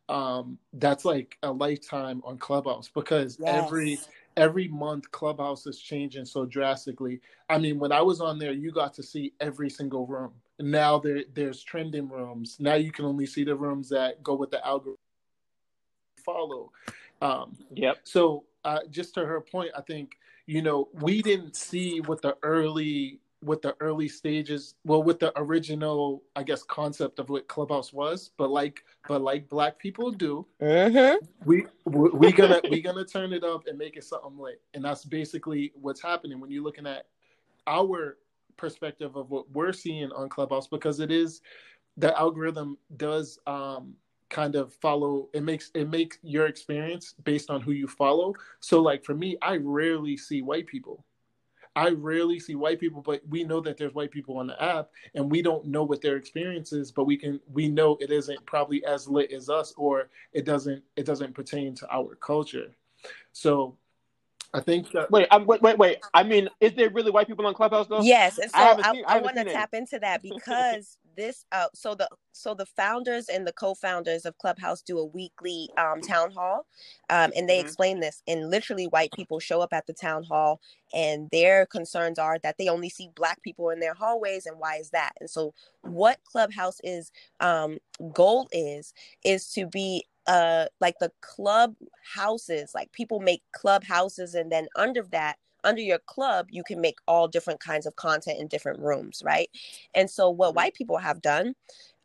um that's like a lifetime on Clubhouse because every every month Clubhouse is changing so drastically. I mean, when I was on there, you got to see every single room. Now there there's trending rooms. Now you can only see the rooms that go with the algorithm follow. Um, Yep. so uh, just to her point, I think you know we didn't see what the early what the early stages well with the original I guess concept of what Clubhouse was, but like but like black people do, Mm-hmm. we we we gonna we gonna turn it up and make it something lit, and that's basically what's happening when you're looking at our perspective of what we're seeing on Clubhouse because it is the algorithm does um kind of follow it makes it makes your experience based on who you follow. So like for me i rarely see white people i rarely see white people but we know that there's white people on the app and we don't know what their experience is but we can we know it isn't probably as lit as us or it doesn't it doesn't pertain to our culture. So i think that Wait, I'm, wait, wait, wait. I mean, is there really white people on Clubhouse though? Yes, and so I I, I I, want to tap into that because this uh so the so the founders and the co-founders of Clubhouse do a weekly um town hall um and they Mhm. explain this and literally white people show up at the town hall and their concerns are that they only see black people in their hallways and why is that and so what clubhouse is um goal is is to be uh like the club houses like people make club houses and then under that under your club you can make all different kinds of content in different rooms right and so what Mhm. white people have done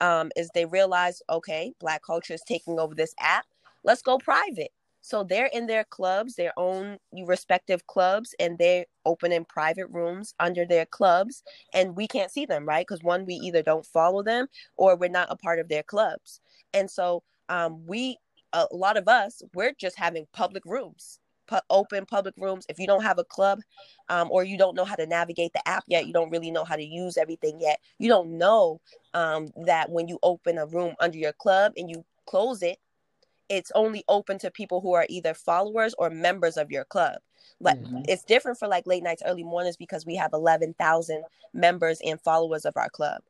um, is they realize okay black culture is taking over this app let's go private So they're in their clubs, their own respective clubs, and they're open in private rooms under their clubs, and we can't see them, right? Because one, we either don't follow them or we're not a part of their clubs, and so um, we, a lot of us, we're just having public rooms, pu- open public rooms. If you don't have a club, um, or you don't know how to navigate the app yet, you don't really know how to use everything yet. You don't know um, that when you open a room under your club and you close it it's only open to people who are either followers or members of your club. Like mm-hmm. it's different for like late nights, early mornings because we have eleven thousand members and followers of our club,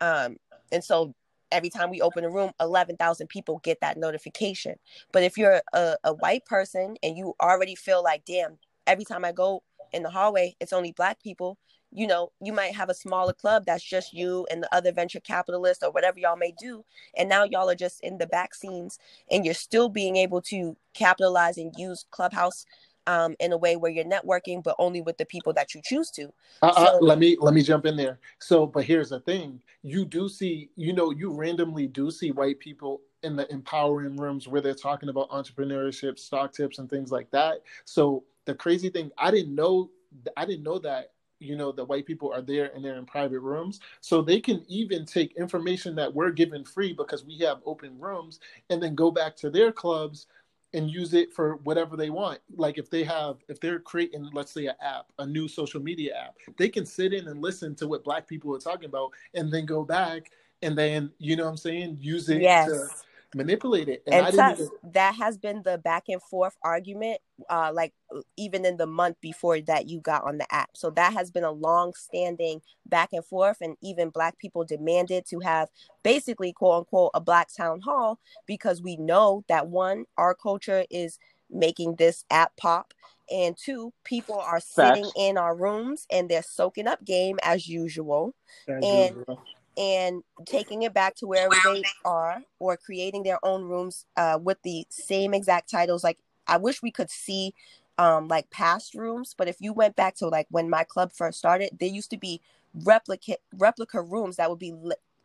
um, and so every time we open a room, eleven thousand people get that notification. But if you're a, a white person and you already feel like, damn, every time I go in the hallway, it's only black people, you know, you might have a smaller club that's just you and the other venture capitalists or whatever y'all may do. And now y'all are just in the back scenes and you're still being able to capitalize and use Clubhouse um, in a way where you're networking, but only with the people that you choose to. Uh, uh so, uh, let me let me jump in there. So, but here's the thing: you do see, you know, you randomly do see white people in the empowering rooms where they're talking about entrepreneurship, stock tips, and things like that. So the crazy thing, I didn't know, I didn't know that you know the white people are there and they're in private rooms so they can even take information that we're given free because we have open rooms and then go back to their clubs and use it for whatever they want like if they have if they're creating let's say an app a new social media app they can sit in and listen to what black people are talking about and then go back and then you know what i'm saying use it yes. to manipulate it. And, and even... that has been the back and forth argument, uh, like even in the month before that you got on the app. So that has been a long standing back and forth. And even Black people demanded to have basically, quote unquote, a Black town hall because we know that one, our culture is making this app pop. And two, people are sitting Facts. in our rooms and they're soaking up game as usual. As and usual and taking it back to wherever they are or creating their own rooms uh, with the same exact titles. Like i wish we could see um, like past rooms but if you went back to like when my club first started there used to be replica replica rooms that would be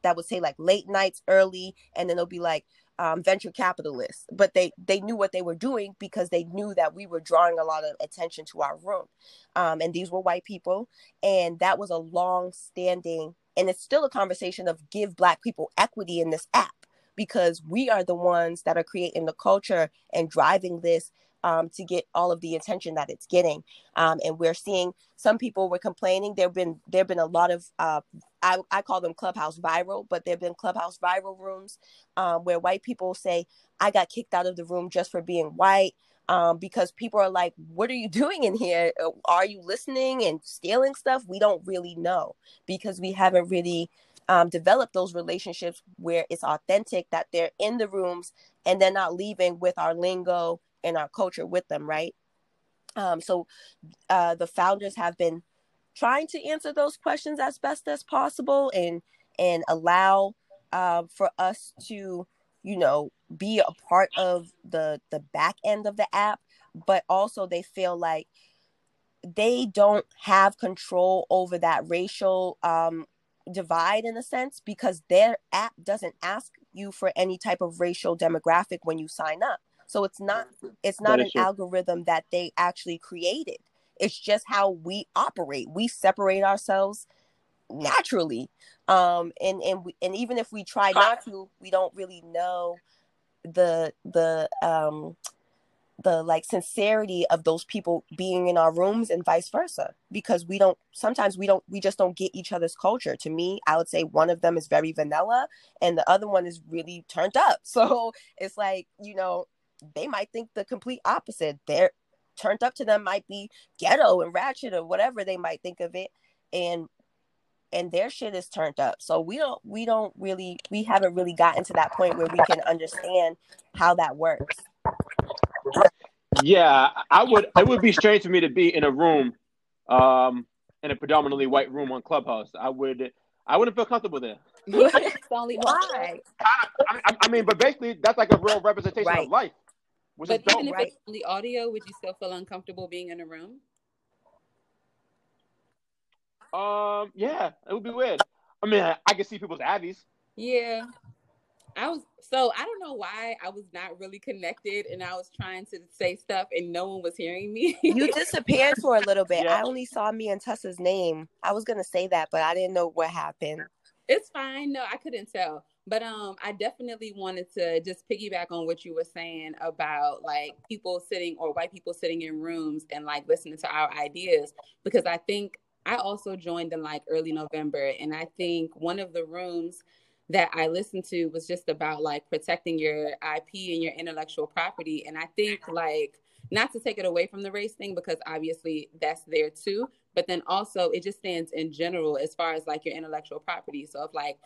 that would say like late nights early and then it'll be like um, venture capitalists. But they they knew what they were doing because they knew that we were drawing a lot of attention to our room. Um, and these were white people and that was a long standing and it's still a conversation of give Black people equity in this app because we are the ones that are creating the culture and driving this um, to get all of the attention that it's getting. Um, and we're seeing some people were complaining. There've been there've been a lot of uh, I, I call them clubhouse viral, but there've been clubhouse viral rooms um, where white people say, "I got kicked out of the room just for being white." Um, because people are like, What are you doing in here? Uh, are you listening and stealing stuff? We don't really know because we haven't really um, developed those relationships where it's authentic that they're in the rooms and they're not leaving with our lingo and our culture with them, right? Um, so uh, the founders have been trying to answer those questions as best as possible and and allow uh, for us to you know be a part of the the back end of the app but also they feel like they don't have control over that racial um, divide in a sense because their app doesn't ask you for any type of racial demographic when you sign up. So it's not it's not an true. algorithm that they actually created. It's just how we operate. We separate ourselves naturally. Um and and we, and even if we try not to we don't really know the the um the like sincerity of those people being in our rooms and vice versa. Because we don't sometimes we don't we just don't get each other's culture. To me i would say one of them is very vanilla and the other one is really turned up. So it's like you know they might think the complete opposite. They're turned up to them might be ghetto and ratchet or whatever they might think of it. And and their shit is turned up. So we don't we don't really we haven't really gotten to that point where we can understand how that works. Yeah, I would it would be strange for me to be in a room um in a predominantly white room on Clubhouse. I would I wouldn't feel comfortable there. only why. I, I, I, mean, but basically that's like a real representation right. of life. but even if right? it's only audio, would you still feel uncomfortable being in a room? Um, yeah, it would be weird. I mean, I, I can see people's abbeys. Yeah. I was so I don't know why I was not really connected and I was trying to say stuff and no one was hearing me. you disappeared for a little bit. Yeah. I only saw me and Tessa's name. I was gonna say that, but I didn't know what happened. It's fine. No, I couldn't tell. But um I definitely wanted to just piggyback on what you were saying about like people sitting or white people sitting in rooms and like listening to our ideas because I think I also joined in like early November and I think one of the rooms that I listened to was just about like protecting your IP and your intellectual property and I think like not to take it away from the race thing because obviously that's there too but then also it just stands in general as far as like your intellectual property. So if like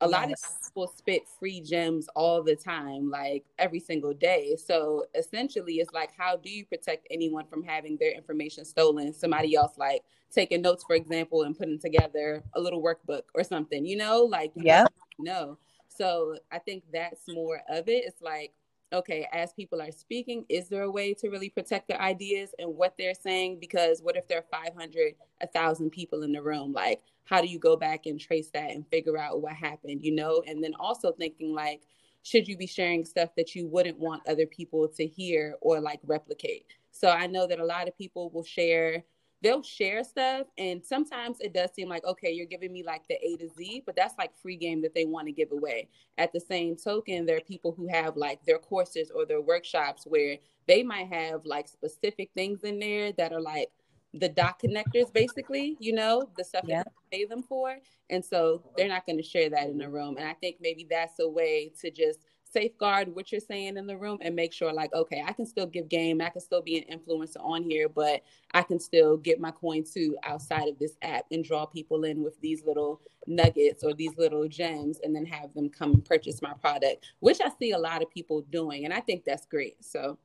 a lot Yes. of people spit free gems all the time like every single day. So essentially it's like how do you protect anyone from having their information stolen? Somebody else like taking notes for example and putting together a little workbook or something you know? Like Yep. know so i think that's more of it. It's like okay as people are speaking is there a way to really protect their ideas and what they're saying? Because what if there are 500 1000 people in the room? Like how do you go back and trace that and figure out what happened you know? And then also thinking like should you be sharing stuff that you wouldn't want other people to hear or like replicate? So i know that a lot of people will share they'll share stuff and sometimes it does seem like okay you're giving me like the a to z but that's like free game that they want to give away at the same token there are people who have like their courses or their workshops where they might have like specific things in there that are like the dot connectors basically you know the stuff Yeah. that you pay them for and so they're not going to share that in the room and i think maybe that's a way to just safeguard what you're saying in the room and make sure like okay i can still give game i can still be an influencer on here but i can still get my coin too outside of this app and draw people in with these little nuggets or these little gems and then have them come and purchase my product which i see a lot of people doing and i think that's great. So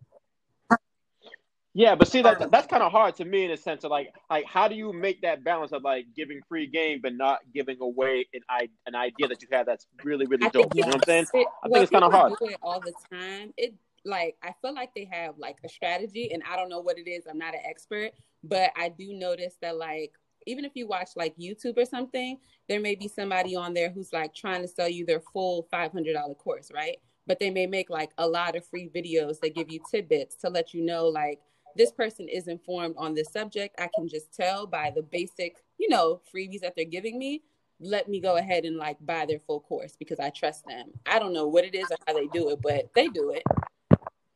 Yeah, but see that that's um, kind of hard to me in a sense of like like how do you make that balance of like giving free game but not giving away an i an idea that you have that's really really I dope. think You know what I'm saying? It, I think it's kind of hard. Do it all the time. It like I feel like they have like a strategy, and I don't know what it is. I'm not an expert, but I do notice that like even if you watch like YouTube or something, there may be somebody on there who's like trying to sell you their full five hundred dollar course, right? But they may make like a lot of free videos that give you tidbits to let you know like this person is informed on this subject. I can just tell by the basic, you know, freebies that they're giving me let me go ahead and like buy their full course because I trust them. I don't know what it is or how they do it, but they do it.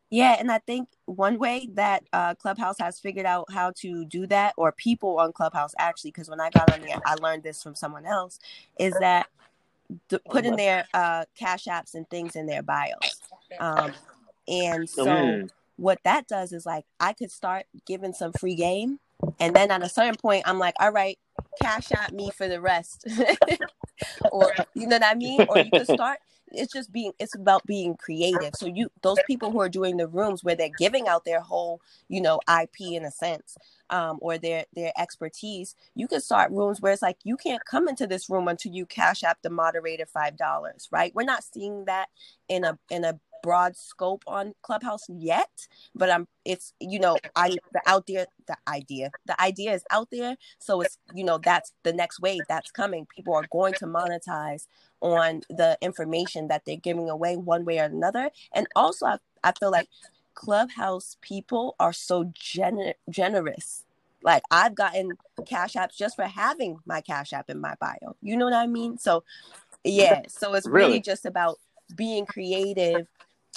Yeah, and I think one way that uh, Clubhouse has figured out how to do that, or people on Clubhouse actually, because when I got on there, I learned this from someone else, is that the, putting their uh, cash apps and things in their bios. Um, and so Mm. What that does is like I could start giving some free game, and then at a certain point, I'm like, all right, cash out me for the rest, or you know what I mean? Or you could start. It's just being. It's about being creative. So you, those people who are doing the rooms where they're giving out their whole, you know, IP in a sense, um, or their their expertise, you can start rooms where it's like you can't come into this room until you cash out the moderator five dollars, right? We're not seeing that in a in a broad scope on Clubhouse yet, but I'm it's you know I the out there the idea the idea is out there, so it's you know that's the next wave that's coming. People are going to monetize on the information that they're giving away one way or another, and also I, I feel like Clubhouse people are so gener- generous. Like I've gotten cash apps just for having my cash app in my bio. You know what I mean? So yeah, so it's really, Really? just about being creative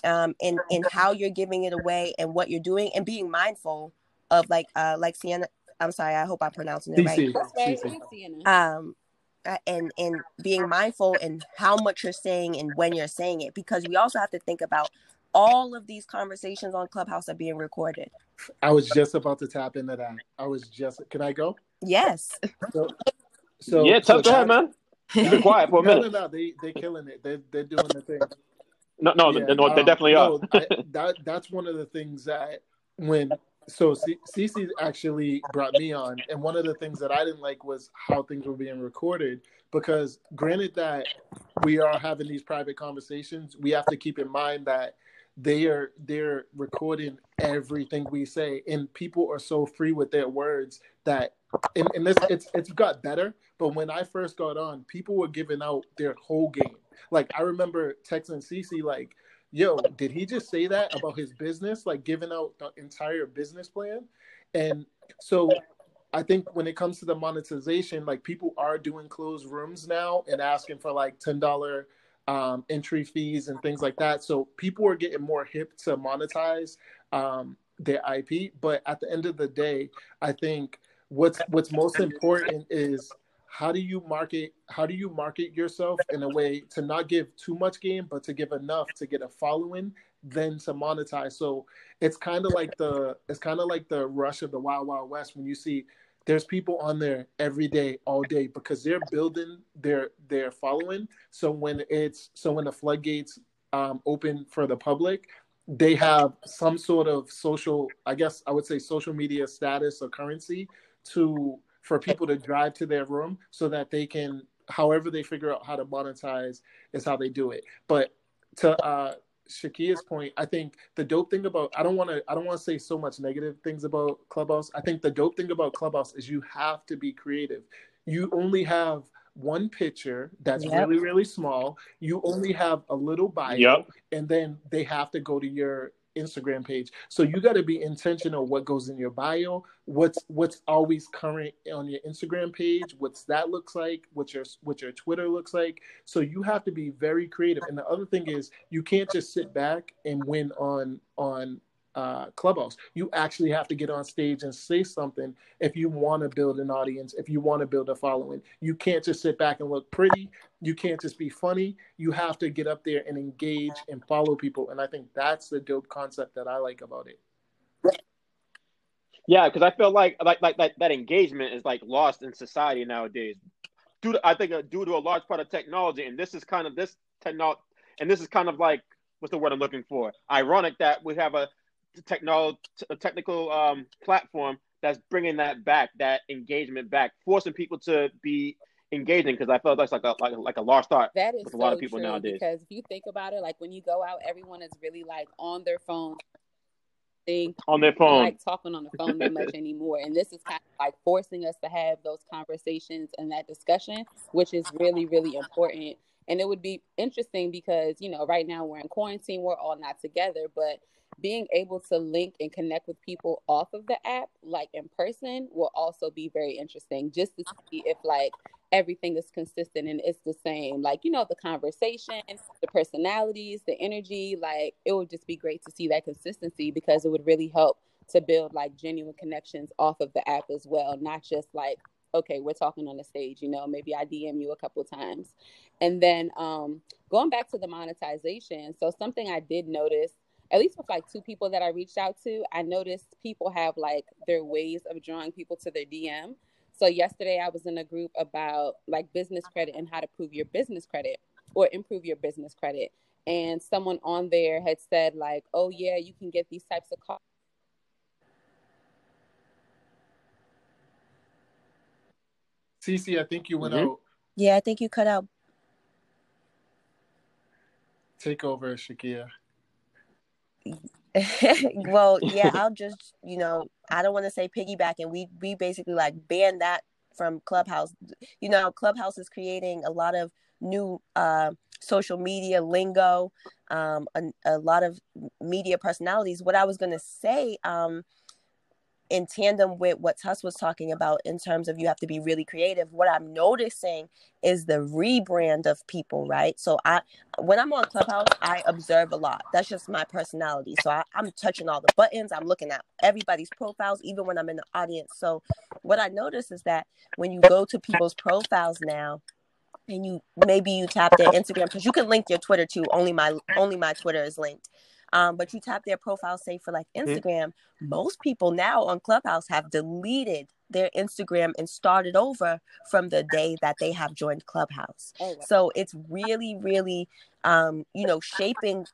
um in in how you're giving it away and what you're doing and being mindful of like uh like Sienna I'm sorry, I hope I'm pronouncing it right. CC, That's right. CC. I'm seeing it. Um uh, and and being mindful in how much you're saying and when you're saying it because we also have to think about all of these conversations on Clubhouse are being recorded. I was just about to tap into that. I was just. Can I go? Yes. So, so yeah, so tough go ahead, that- man. You've quiet for a No, minute. no, no. They they're killing it. They they're doing the thing. No, no, Yeah, no, no, they um, definitely are. no, I, that that's one of the things that when so C- Cece actually brought me on, and one of the things that I didn't like was how things were being recorded. Because granted that we are having these private conversations, we have to keep in mind that they are they're recording everything we say and people are so free with their words that and, and this it's it's got better but when i first got on people were giving out their whole game like i remember texting cc like yo did he just say that about his business like giving out the entire business plan and so I think when it comes to the monetization, like people are doing closed rooms now and asking for like ten dollar um, entry fees and things like that. So people are getting more hip to monetize um, their IP. But at the end of the day, I think what's what's most important is how do you market how do you market yourself in a way to not give too much game but to give enough to get a following then to monetize? So it's kind of like the it's kind of like the rush of the wild wild west when you see there's people on there every day all day because they're building their their following. So when it's so when the floodgates um, open for the public they have some sort of social i guess i would say social media status or currency to for people to drive to their room so that they can however they figure out how to monetize is how they do it but to uh Shakia's point, I think the dope thing about I don't want to I don't want to say so much negative things about Clubhouse. I think the dope thing about Clubhouse is you have to be creative. You only have one picture that's yep. really really small. You only have a little bio, yep. and then they have to go to your Instagram page. So you got to be intentional what goes in your bio, what's what's always current on your Instagram page, what's that looks like, what your what your Twitter looks like. So you have to be very creative. And the other thing is you can't just sit back and win on on uh, clubhouse. You actually have to get on stage and say something if you want to build an audience, if you want to build a following. You can't just sit back and look pretty. You can't just be funny. You have to get up there and engage and follow people. And I think that's the dope concept that I like about it. Yeah, because I feel like like like that, that engagement is like lost in society nowadays. Due to, I think uh, due to a large part of technology, and this is kind of this technology, and this is kind of like what's the word I'm looking for? Ironic that we have a techno a technical um, platform that's bringing that back, that engagement back, forcing people to be engaging because I felt that's like a like, like a lost art that is with a lot of people true, nowadays. Because if you think about it, like when you go out, everyone is really like on their phone. Thing, on their phone, like talking on the phone that much anymore, and this is kind of like forcing us to have those conversations and that discussion, which is really, really important. And it would be interesting because you know, right now we're in quarantine, we're all not together, but being able to link and connect with people off of the app, like in person, will also be very interesting just to see if like everything is consistent and it's the same. Like, you know, the conversation, the personalities, the energy, like it would just be great to see that consistency because it would really help to build like genuine connections off of the app as well, not just like okay, we're talking on the stage, you know, maybe I DM you a couple times. And then um, going back to the monetization, so something I did notice at least with like two people that I reached out to, I noticed people have like their ways of drawing people to their DM. So yesterday I was in a group about like business credit and how to prove your business credit or improve your business credit. And someone on there had said like, "Oh yeah, you can get these types of calls." Cece, I think you went mm-hmm. out. Yeah, I think you cut out. Take over, Shakia. well, yeah, I'll just, you know, I don't want to say piggyback, and we we basically like ban that from Clubhouse. You know, Clubhouse is creating a lot of new uh, social media lingo, um, a, a, lot of media personalities. What I was going to say, um, in tandem with what Tuss was talking about in terms of you have to be really creative, what I'm noticing is the rebrand of people, right? So I when I'm on Clubhouse, I observe a lot. That's just my personality. So I, I'm touching all the buttons, I'm looking at everybody's profiles, even when I'm in the audience. So what I notice is that when you go to people's profiles now, and you maybe you tap their Instagram because you can link your Twitter too. Only my only my Twitter is linked. Um, but you tap their profile, say for like. Instagram, mm-hmm. most people now on Clubhouse have deleted their Instagram and started over from the day that they have joined Clubhouse. Oh, wow. So it's really, really, um, you know, shaping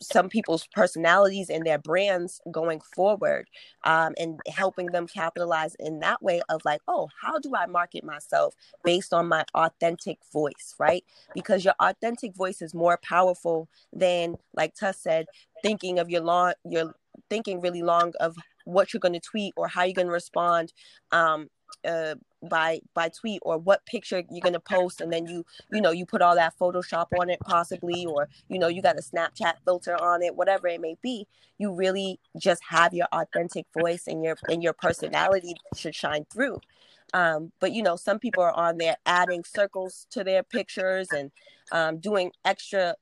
some people's personalities and their brands going forward um, and helping them capitalize in that way of like oh how do i market myself based on my authentic voice right because your authentic voice is more powerful than like tuss said thinking of your long you're thinking really long of what you're going to tweet or how you're going to respond um uh by by tweet or what picture you're going to post and then you you know you put all that photoshop on it possibly or you know you got a snapchat filter on it whatever it may be you really just have your authentic voice and your and your personality should shine through. Um, but you know some people are on there adding circles to their pictures and um, doing extra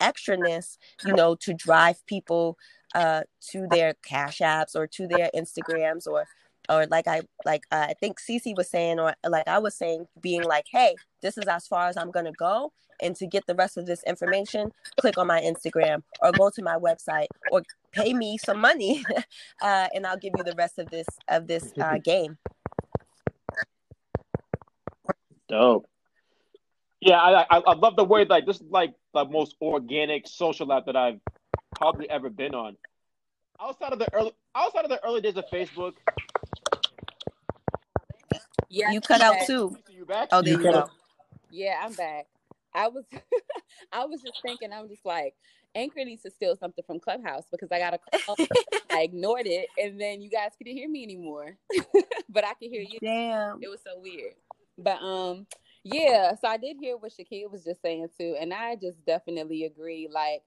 extraness you know to drive people uh, to their cash apps or to their instagrams or or like I like uh, I think Cece was saying, or like I was saying, being like, "Hey, this is as far as I'm gonna go," and to get the rest of this information, click on my Instagram or go to my website or pay me some money, uh, and I'll give you the rest of this of this uh, game. Dope. Yeah, I, I I love the word like this is like the most organic social app that I've probably ever been on. Outside of the early outside of the early days of Facebook. Yeah, you cut out too. You back? Oh, there You you cut go. out. Yeah, I'm back. I was I was just thinking, I'm just like, Anchor needs to steal something from Clubhouse because I got a call. I ignored it, and then you guys couldn't hear me anymore. but I could hear you. Damn. It was so weird. But um, yeah. So I did hear what Shakia was just saying too, and I just definitely agree. Like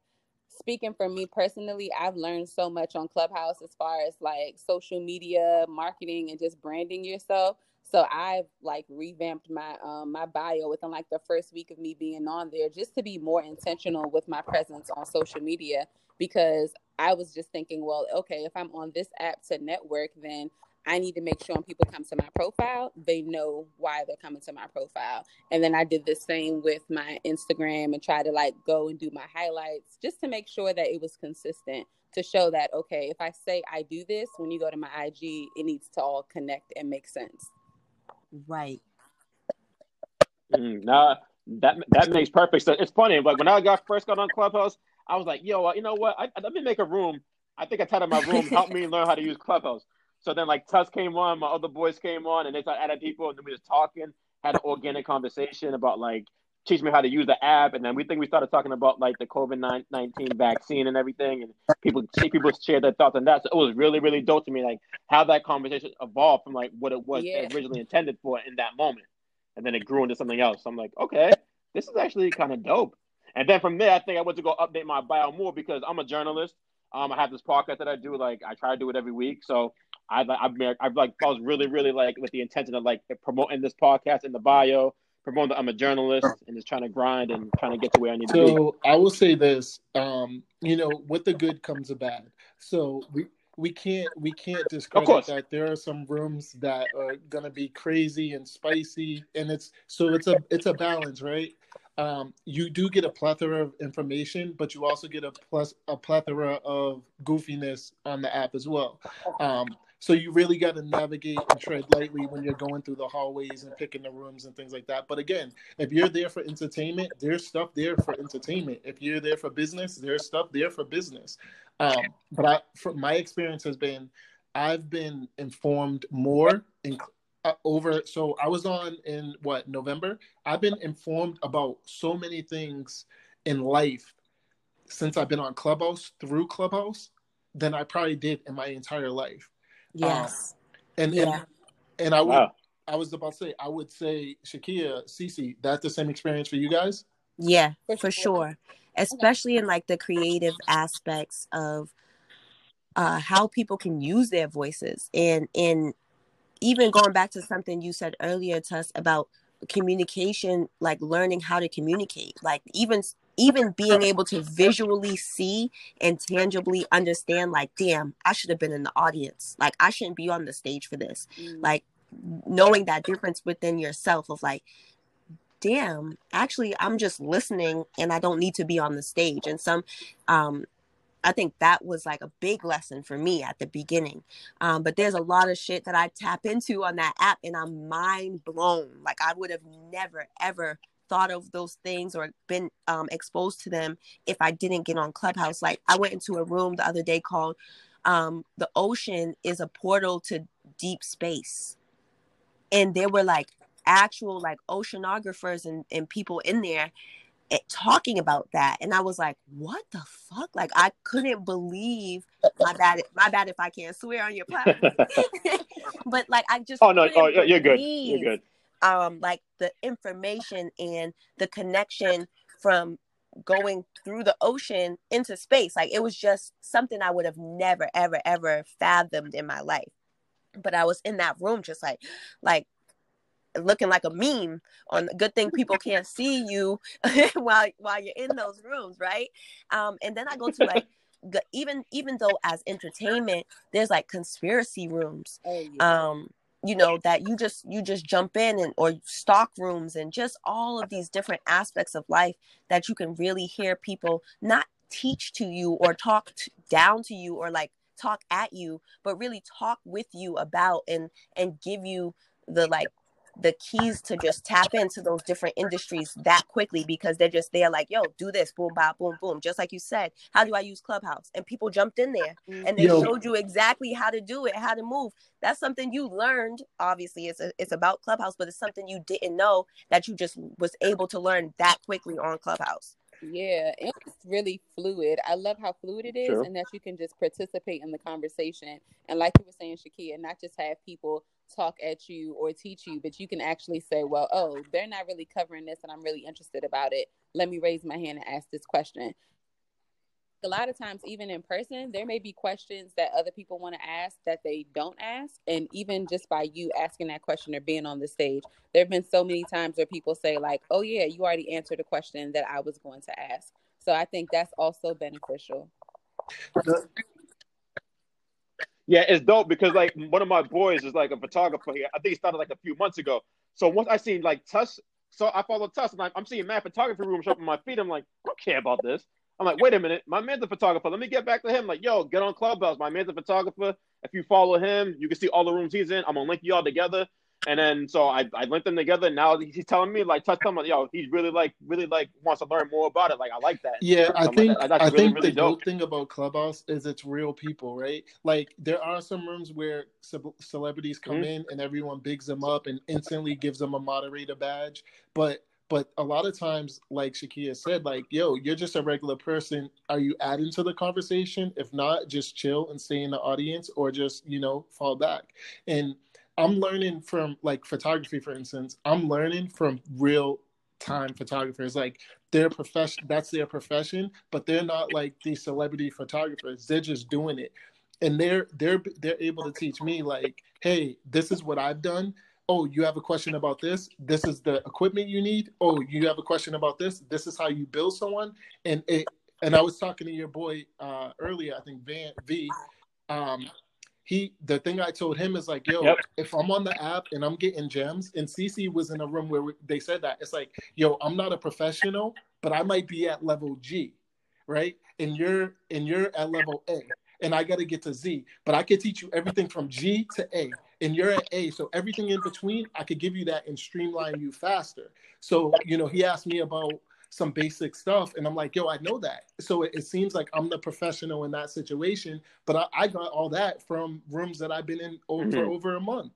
speaking for me personally, I've learned so much on Clubhouse as far as like social media marketing and just branding yourself. So I've like revamped my um my bio within like the first week of me being on there just to be more intentional with my presence on social media because I was just thinking, well, okay, if I'm on this app to network, then I need to make sure when people come to my profile, they know why they're coming to my profile. And then I did the same with my Instagram and try to like go and do my highlights just to make sure that it was consistent to show that, okay, if I say I do this, when you go to my IG, it needs to all connect and make sense. Right. Mm, nah, that that makes perfect sense. It's funny, like when I got first got on Clubhouse, I was like, "Yo, uh, you know what? I, let me make a room." I think I titled my room "Help Me Learn How to Use Clubhouse." So then, like, Tuss came on, my other boys came on, and they started adding people, and then we just talking, had an organic conversation about like teach me how to use the app, and then we think we started talking about like the COVID nineteen vaccine and everything, and people people share their thoughts on that. So it was really really dope to me, like how that conversation evolved from like what it was Yeah. originally intended for in that moment, and then it grew into something else. So I'm like, okay, this is actually kind of dope. And then from there, I think I went to go update my bio more because I'm a journalist. Um, I have this podcast that I do. Like I try to do it every week. So I, I've, I've like I was really, really like with the intention of like promoting this podcast in the bio, promoting that I'm a journalist and just trying to grind and trying to get to where I need to be. So I will say this, um, you know, with the good comes the bad. So we we can't we can't discredit that there are some rooms that are gonna be crazy and spicy, and it's so it's a it's a balance, right? Um, you do get a plethora of information, but you also get a plus a plethora of goofiness on the app as well. Um, so you really got to navigate and tread lightly when you're going through the hallways and picking the rooms and things like that. But again, if you're there for entertainment, there's stuff there for entertainment. If you're there for business, there's stuff there for business. Um, but I, from my experience has been, I've been informed more in, uh, over. So I was on in what November. I've been informed about so many things in life since I've been on Clubhouse through Clubhouse than I probably did in my entire life. Yes. And Yeah. and, and I would Wow. I was about to say I would say Shakia, Cece, that's the same experience for you guys. Yeah, For for sure. sure. Especially in like the creative aspects of uh how people can use their voices and and even going back to something you said earlier to us about communication like learning how to communicate like even even being able to visually see and tangibly understand like damn i should have been in the audience. Like i shouldn't be on the stage for this. Mm. like knowing that difference within yourself of like damn actually i'm just listening and i don't need to be on the stage. And some um i think that was like a big lesson for me at the beginning. Um but there's a lot of shit that i tap into on that app and i'm mind blown. Like i would have never ever thought of those things or been um, exposed to them if i didn't get on clubhouse. Like i went into a room the other day called um, the ocean is a portal to deep space. And there were like actual like oceanographers and, and people in there eh, talking about that. And i was like what the fuck? Like i couldn't believe my bad my bad if i can't swear on your platform. But like i just oh no oh you're good. You're good um like the information and the connection from going through the ocean into space. Like it was just something i would have never ever ever fathomed in my life. But i was in that room just like like looking like a meme on good thing people can't see you while while you're in those rooms right? Um and then i go to like even even though as entertainment there's like conspiracy rooms Oh, um you know that you just you just jump in and or stock rooms and just all of these different aspects of life that you can really hear people not teach to you or talk down to you or like talk at you but really talk with you about and and give you the like the keys to just tap into those different industries that quickly because they're just they're like yo do this boom bop boom boom just like you said how do i use clubhouse and people jumped in there and they mm-hmm. Yo. showed you exactly how to do it how to move that's something you learned obviously it's a, it's about clubhouse but it's something you didn't know that you just was able to learn that quickly on clubhouse Yeah, it's really fluid. I love how fluid it is True. and that you can just participate in the conversation. And like you were saying, Shakia, not just have people talk at you or teach you, but you can actually say, well, oh, they're not really covering this and I'm really interested about it. Let me raise my hand and ask this question. A lot of times, even in person, there may be questions that other people want to ask that they don't ask. And even just by you asking that question or being on the stage, there have been so many times where people say, like, oh, yeah, you already answered a question that I was going to ask. So I think that's also beneficial. Yeah, it's dope because like one of my boys is like a photographer here. I think he started like a few months ago. So once I seen like Tuss, so I follow Tuss, and like, I'm seeing mad photography rooms up on my feed. I'm like, I don't care about this. I'm like, wait a minute, my man's a photographer. Let me get back to him. Like, yo, get on Clubhouse. My man's a photographer. If you follow him, you can see all the rooms he's in. I'm gonna link you all together. And then so I, I linked them together. And Now he's telling me like, touch me, yo, he's really like, really like wants to learn more about it. Like, I like that. Yeah, I Something like think that. I really, think really the dope. dope thing about Clubhouse is it's real people, right? Like there are some rooms where ce- celebrities come Mhm. in and everyone bigs them up and instantly gives them a moderator badge, but but a lot of times, like Shakia said, like yo, you're just a regular person. Are you adding to the conversation? If not, just chill and stay in the audience, or just you know fall back. And I'm learning from like photography, for instance. I'm learning from real time photographers. Like their profession that's their profession but they're not like these celebrity photographers. They're just doing it. And they're they're they're able to teach me like hey this is what i've done. Oh you have a question about this? This is the equipment you need? Oh you have a question about this? This is how you build someone? And it and i was talking to your boy uh earlier i think van v um he the thing I told him is like, yo, Yep. if I'm on the app and I'm getting gems, and CC was in a room where we, they said that it's like, yo, I'm not a professional, but I might be at level G, right? And you're and you're at level A, and I got to get to Z, but I could teach you everything from G to A, and you're at A, so everything in between, I could give you that and streamline you faster. So you know, he asked me about some basic stuff and i'm like yo i know that. So it, it seems like i'm the professional in that situation but I, I got all that from rooms that i've been in over for Mhm. over a month.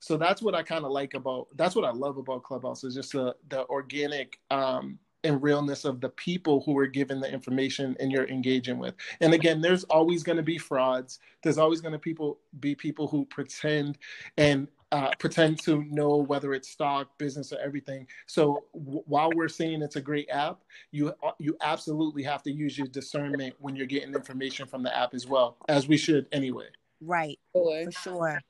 So that's what i kind of like about that's what i love about clubhouse is just the the organic um and realness of the people who are given the information and you're engaging with. And again there's always going to be frauds. There's always going to people be people who pretend and uh, pretend to know whether it's stock, business, or everything. So w- while we're saying it's a great app, you you absolutely have to use your discernment when you're getting information from the app as well, as we should anyway. right Sure. for sure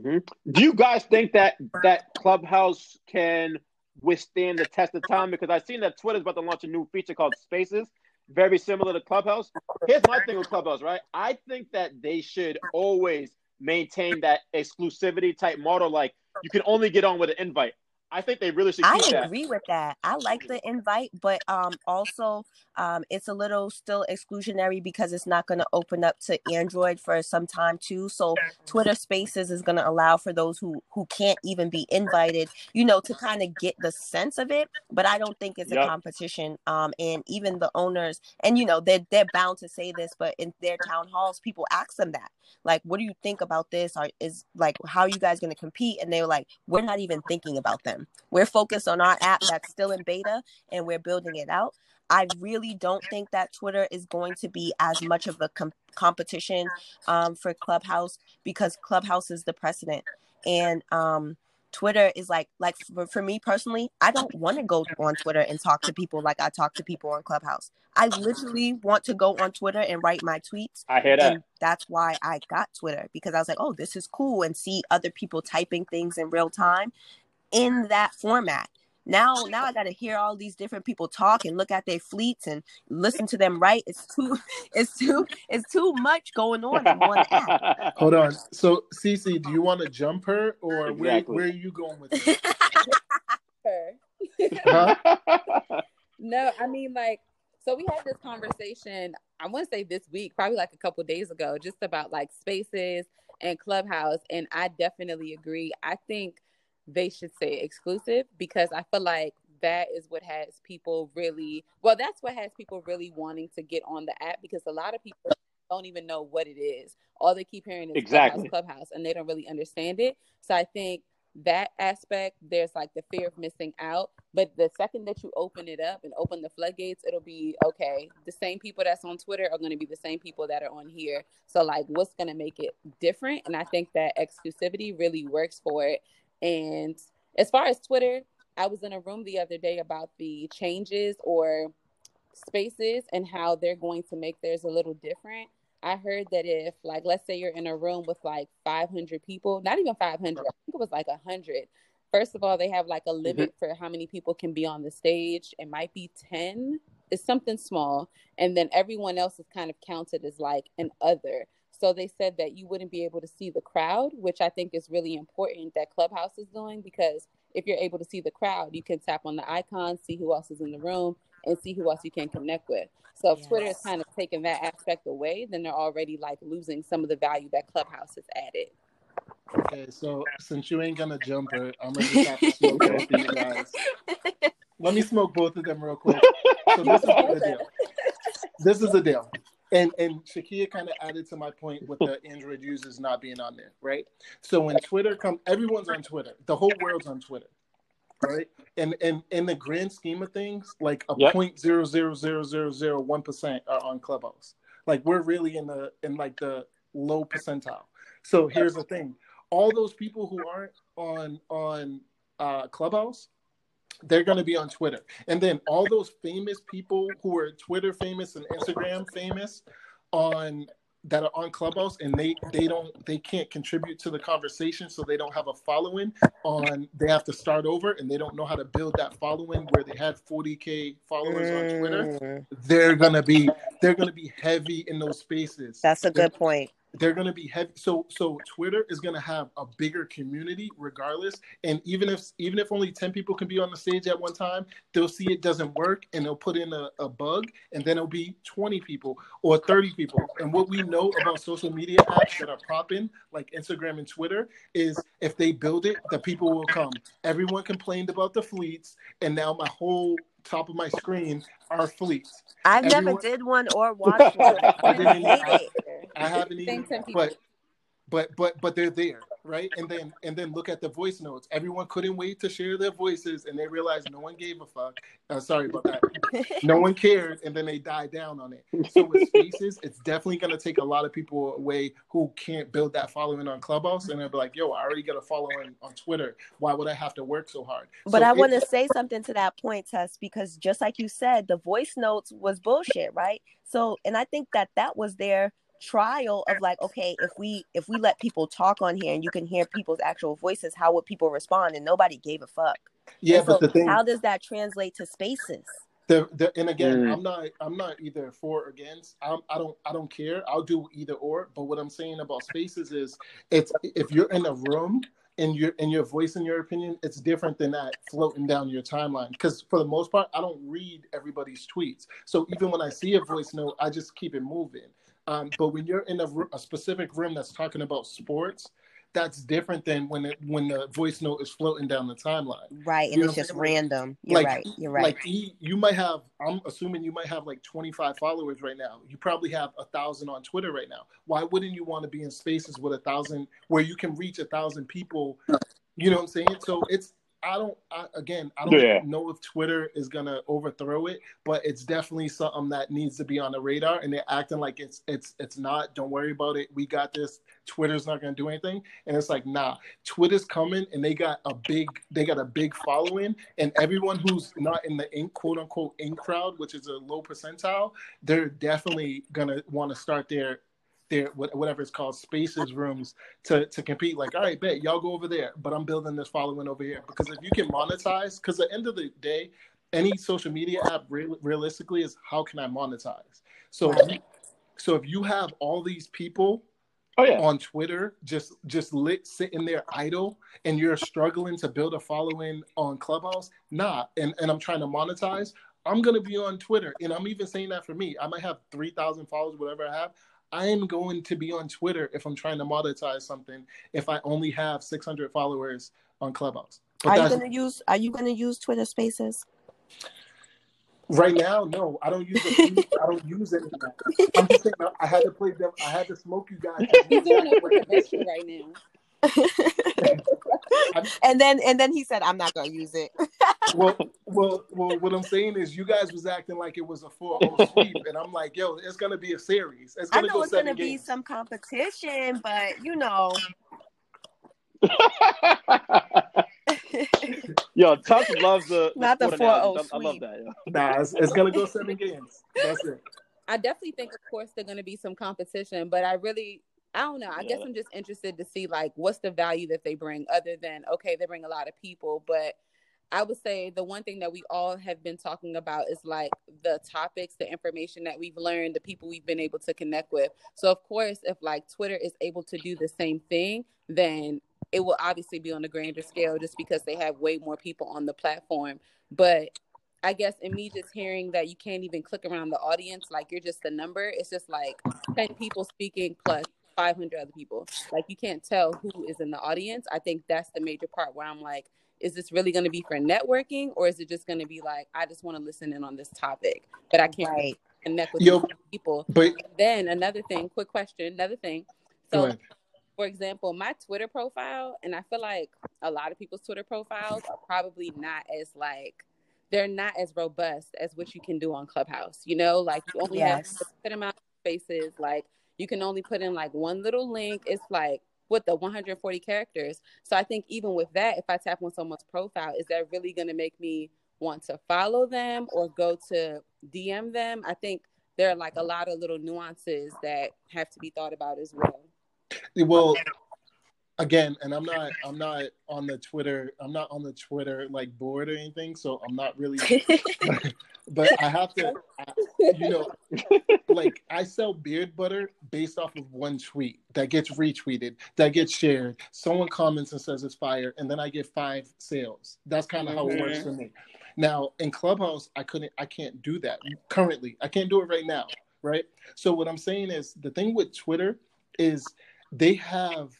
hmm Do you guys think that that Clubhouse can withstand the test of time? Because I've seen that Twitter's about to launch a new feature called Spaces, very similar to Clubhouse. Here's my thing with Clubhouse, right? I think that they should always maintain that exclusivity type model. Like you can only get on with an invite. I think they really should I that. agree with that. I like the invite, but um also um it's a little still exclusionary because it's not going to open up to Android for some time too. So Twitter Spaces is going to allow for those who who can't even be invited, you know, to kind of get the sense of it, but I don't think it's a competition. Um and even the owners and you know, they they're bound to say this, but in their town halls people ask them that. Like, what do you think about this? Or is like how are you guys going to compete? And they were like, we're not even thinking about them. We're focused on our app that's still in beta and we're building it out. I really don't think that Twitter is going to be as much of a com- competition um, for Clubhouse because Clubhouse is the precedent. And um, Twitter is like like for, for me personally, I don't want to go on Twitter and talk to people like I talk to people on Clubhouse. I literally want to go on Twitter and write my tweets. I hear that. That's why I got Twitter because I was like, oh, this is cool and see other people typing things in real time in that format. Now, now I got to hear all these different people talk and look at their fleets and listen to them Right? It's too, it's too, it's too much going on in one app. Hold on. So, Cece, do you want to jump her, or Exactly. where, where are you going with it? Her. Huh? No, I mean like so we had this conversation, I want to say this week, probably like a couple days ago, just about like spaces and clubhouse. And I definitely agree. I think they should say exclusive because I feel like that is what has people really well, that's what has people really wanting to get on the app because a lot of people don't even know what it is. All they keep hearing is Exactly. clubhouse, clubhouse, and they don't really understand it. So I think that aspect, there's like the fear of missing out. But the second that you open it up and open the floodgates, it'll be okay. The same people that's on Twitter are going to be the same people that are on here. So, like, what's going to make it different? And I think that exclusivity really works for it. And as far as Twitter, I was in a room the other day about the changes or spaces and how they're going to make theirs a little different. I heard that if, like, let's say you're in a room with like 500 people, not even 500, I think it was like 100. First of all, they have like a mm-hmm. limit for how many people can be on the stage. It might be 10, it's something small. And then everyone else is kind of counted as like an other. So they said that you wouldn't be able to see the crowd, which I think is really important that Clubhouse is doing because if you're able to see the crowd, you can tap on the icon, see who else is in the room, and see who else you can connect with. So if Twitter is kind of taking that aspect away, then they're already like losing some of the value that Clubhouse has added. Okay, so since you ain't gonna jump her, I'm gonna just have to smoke both of you guys. Let me smoke both of them real quick. So this is the deal. This is the deal. And and Shakia kind of added to my point with the Android users not being on there, right? So when Twitter come, everyone's on Twitter. The whole world's on Twitter, right? And and in the grand scheme of things, like a point zero zero zero zero zero one percent are on Clubhouse. Like we're really in the in like the low percentile. So here's the thing: all those people who aren't on on uh, Clubhouse, they're going to be on Twitter, and then all those famous people who are Twitter famous and Instagram famous on that are on Clubhouse, and they they don't they can't contribute to the conversation, so they don't have a following. On they have to start over, and they don't know how to build that following where they had 40k followers on Twitter. Mm, They're gonna be they're gonna be heavy in those spaces. that's a good point. They're going to be heavy. So so twitter is going to have a bigger community regardless. And even if even if only 10 people can be on the stage at one time they'll see it doesn't work and they'll put in a, a bug and then it'll be 20 people or 30 people. And what we know about social media apps that are popping like instagram and twitter is if they build it the people will come. Everyone complained about the fleets and now my whole top of my screen are fleets I've never did one or watched one. I didn't hate it. I haven't Same even, 10 people. but but but but they're there, right? And then and then look at the voice notes. Everyone couldn't wait to share their voices, and they realized no one gave a fuck. Uh, sorry about that. No one cared, and then they died down on it. So with spaces, it's definitely going to take a lot of people away who can't build that following on Clubhouse, and they'll be like, "Yo, I already got a following on Twitter. Why would I have to work so hard?" But So I want to say something to that point, Tess, because just like you said, the voice notes was bullshit, right? So, and I think that that was their trial of like, okay, if we if we let people talk on here and you can hear people's actual voices, how would people respond? And nobody gave a fuck. yeah, And but so the thing, how does that translate to spaces? the, the, and again, Mm. I'm not I'm not either for or against. I'm, I don't I don't care. I'll do either or. But what I'm saying about spaces is, it's if you're in a room and your and your voice and your opinion, it's different than that floating down your timeline. Because for the most part, I don't read everybody's tweets. So even when I see a voice note, I just keep it moving. Um, but when you're in a specific room that's talking about sports, that's different than when it, when the voice note is floating down the timeline Right. You And it's just random. You're like right. You're right. like e, you might have i'm assuming you might have like 25 followers right now you probably have a thousand on twitter right now why wouldn't you want to be in spaces with a thousand where you can reach a thousand people you know what i'm saying so it's I don't. I, again, I don't Yeah. know if Twitter is gonna overthrow it, but it's definitely something that needs to be on the radar. And they're acting like it's it's it's not. Don't worry about it. We got this. Twitter's not gonna do anything. And it's like, nah. Twitter's coming, and they got a big they got a big following, and everyone who's not in the in quote unquote in crowd, which is a low percentile, they're definitely gonna want to start their their whatever it's called spaces rooms to to compete like all right bet y'all go over there but i'm building this following over here because if you can monetize because at the end of the day any social media app real, realistically is how can i monetize so if you, so if you have all these people Oh yeah. on Twitter, just just lit sitting there idle, and you're struggling to build a following on Clubhouse, nah. And and I'm trying to monetize. I'm gonna be on Twitter, and I'm even saying that for me. I might have three thousand followers, whatever I have. I am going to be on Twitter if I'm trying to monetize something. If I only have 600 followers on Clubhouse, but Are you gonna use? Are you gonna use Twitter Spaces? right now. No, I don't use the I don't use any of that. I'm just saying I had to play them. I had to smoke you guys. He's doing it for commission right now. and then and then he said, "I'm not gonna use it." well, well, well. What I'm saying is, you guys was acting like it was a 4-0 sweep, and I'm like, yo, it's gonna be a series. It's I gonna know go it's gonna be some competition, but you know, yo, Tuck loves the, Not the sport 4-0 analogies. I, I love that. Yo. Nah, it's, it's gonna go seven games. That's it. I definitely think, of course, there's going to be some competition, but I really, I don't know. I guess I'm just interested to see like what's the value that they bring, other than okay, they bring a lot of people, but I would say the one thing that we all have been talking about is like the topics, the information that we've learned, the people we've been able to connect with. So of course, if like Twitter is able to do the same thing, then it will obviously be on a grander scale just because they have way more people on the platform. But I guess in me just hearing that you can't even click around the audience, like you're just a number, it's just like 10 people speaking plus 500 other people. Like you can't tell who is in the audience. I think that's the major part where I'm like, is this really going to be for networking or is it just going to be like, I just want to listen in on this topic, but I can't right? connect with Yo, people? but Then another thing, quick question, another thing. So for example, my Twitter profile, and I feel like a lot of people's Twitter profiles are probably not as like they're not as robust as what you can do on Clubhouse. You know, like you only Yes. have a certain amount of spaces. Like you can only put in like one little link. It's like with the 140 characters. So I think even with that, if I tap on someone's profile, is that really going to make me want to follow them or go to DM them? I think there are like a lot of little nuances that have to be thought about as well. Well, again, and I'm not, I'm not on the Twitter, I'm not on the Twitter like board or anything, so I'm not really. but I have to, I, you know, like I sell beard butter based off of one tweet that gets retweeted, that gets shared. Someone comments and says it's fire, and then I get five sales. That's kind of how it works for mm-hmm. me. Now in Clubhouse, I couldn't, I can't do that currently. I can't do it right now, right? So what I'm saying is the thing with Twitter is they have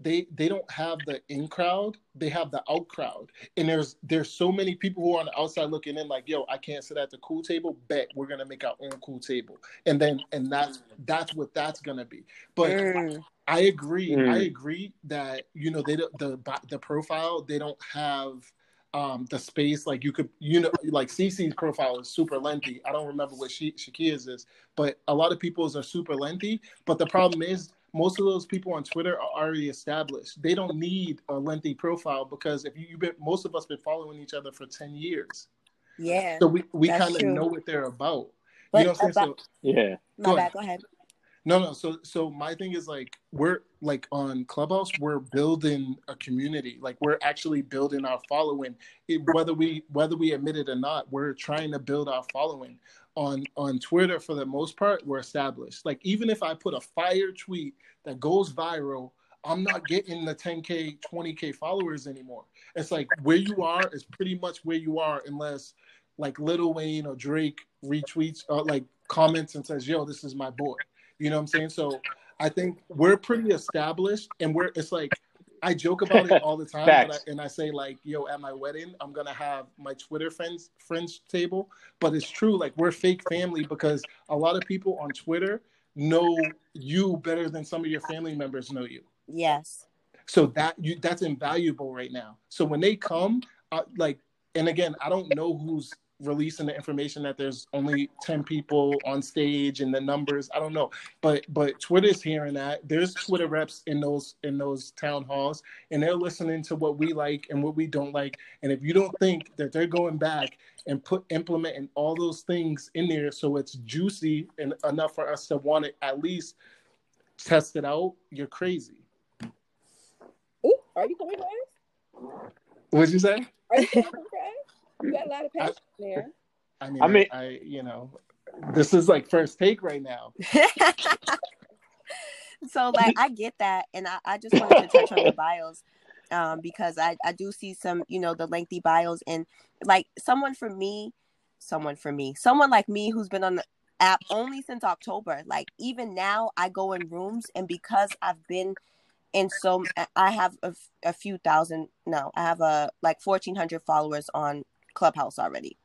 they they don't have the in crowd they have the out crowd. And there's there's so many people who are on the outside looking in like yo i can't sit at the cool table bet we're gonna make our own cool table. And then and that's that's what that's gonna be. But Mm. i agree Mm. i agree that you know they don't the the profile they don't have um the space. Like you could you know like cc's profile is super lengthy. I don't remember what she shakia's is but a lot of people's are super lengthy. But the problem is most of those people on Twitter are already established. They don't need a lengthy profile because if you, you've been, most of us been following each other for ten years, Yeah, so we, we kind of know what they're about. But you know what I'm saying? about- So Yeah. my go bad. ahead. Go ahead. no, no. So, so my thing is like we're like on Clubhouse, we're building a community. Like we're actually building our following, it, whether we whether we admit it or not. We're trying to build our following. On on Twitter, for the most part, we're established. Like even if I put a fire tweet that goes viral, I'm not getting the 10k, 20k followers anymore. It's like where you are is pretty much where you are, unless like Lil Wayne or Drake retweets or like comments and says, "Yo, this is my boy." You know what I'm saying? So I think we're pretty established, and we're it's like I joke about it all the time, but I, and I say like, "Yo, at my wedding, I'm gonna have my Twitter friends friends table," but it's true. Like we're fake family because a lot of people on Twitter know you better than some of your family members know you. Yes. So that you that's invaluable right now. So when they come, uh, like, and again, I don't know who's releasing the information that there's only 10 people on stage and the numbers i don't know. But but twitter's hearing that. There's twitter reps in those in those town halls and they're listening to what we like and what we don't like. And if you don't think that they're going back and put implementing all those things in there so it's juicy and enough for us to want to at least test it out you're crazy. Ooh, are you coming for what'd you say? Are you coming for You got a lot of passion I, there. I mean, I mean, I, I, you know, this is like first take right now. so, like, I get that, and I, I just wanted to touch on the bios um, because I, I do see some, you know, the lengthy bios, and like someone for me, someone for me, someone like me who's been on the app only since October. Like, even now, I go in rooms, and because I've been and so I have a, a few thousand. No, I have a like fourteen hundred followers on Clubhouse already.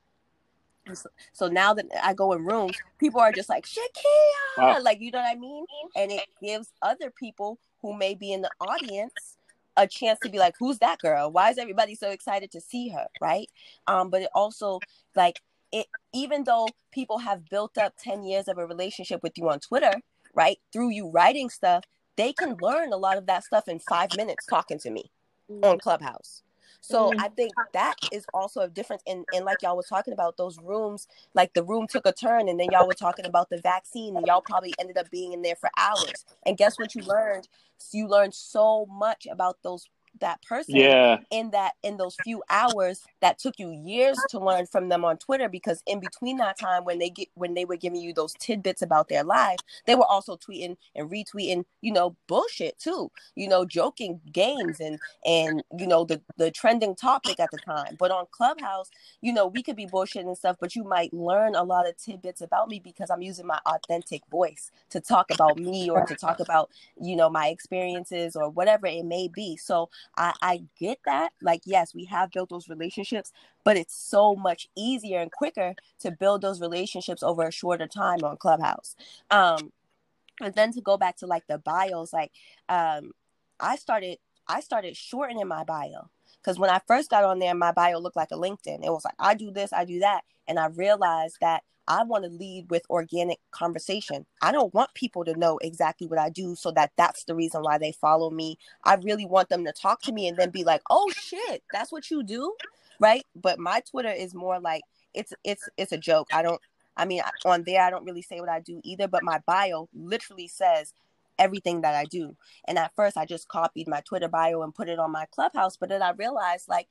So, so, now that I go in rooms, people are just like Shakia, wow. like you know what I mean, and it gives other people who may be in the audience a chance to be like, "Who's that girl? Why is everybody so excited to see her?" Right? Um, but it also like it, even though people have built up ten years of a relationship with you on Twitter, right, through you writing stuff, they can learn a lot of that stuff in five minutes talking to me mm-hmm. on Clubhouse. So mm-hmm. I think that is also a difference. And, and like y'all was talking about those rooms, like the room took a turn and then y'all were talking about the vaccine and y'all probably ended up being in there for hours. And guess what you learned? You learned so much about those that person yeah. in that in those few hours that took you years to learn from them on Twitter because in between that time when they get when they were giving you those tidbits about their life, they were also tweeting and retweeting, you know, bullshit too. You know, joking games and and you know the the trending topic at the time. But on Clubhouse, you know, we could be bullshit and stuff, but you might learn a lot of tidbits about me because I'm using my authentic voice to talk about me or to talk about, you know, my experiences or whatever it may be. So I, I get that. Like, yes, we have built those relationships, but it's so much easier and quicker to build those relationships over a shorter time on Clubhouse. Um, and then to go back to like the bios, like um, I started I started shortening my bio because when I first got on there, my bio looked like a LinkedIn. It was like I do this, I do that, and I realized that I want to lead with organic conversation. I don't want people to know exactly what I do so that that's the reason why they follow me. I really want them to talk to me and then be like, "Oh shit, that's what you do?" Right? But my Twitter is more like it's it's it's a joke. I don't I mean, on there I don't really say what I do either, but my bio literally says everything that I do. And at first I just copied my Twitter bio and put it on my Clubhouse, but then I realized like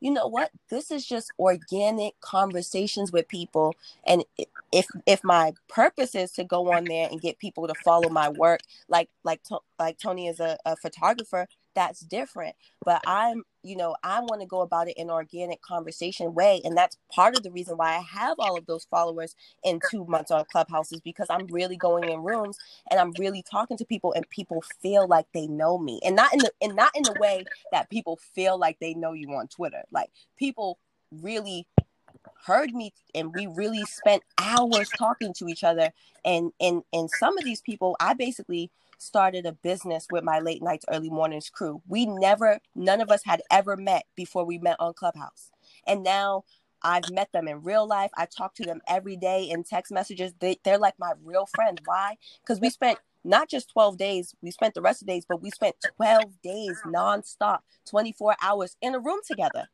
you know what? This is just organic conversations with people. And if if my purpose is to go on there and get people to follow my work like like like tony is a, a photographer that's different but i'm you know i want to go about it in organic conversation way and that's part of the reason why i have all of those followers in two months on clubhouses because i'm really going in rooms and i'm really talking to people and people feel like they know me and not in the and not in the way that people feel like they know you on twitter like people really heard me and we really spent hours talking to each other and and and some of these people i basically started a business with my late nights, early mornings crew. We never, none of us had ever met before we met on Clubhouse. And now I've met them in real life. I talk to them every day in text messages. They, they're like my real friends. Why? Because we spent not just 12 days, we spent the rest of the days, but we spent 12 days nonstop, 24 hours in a room together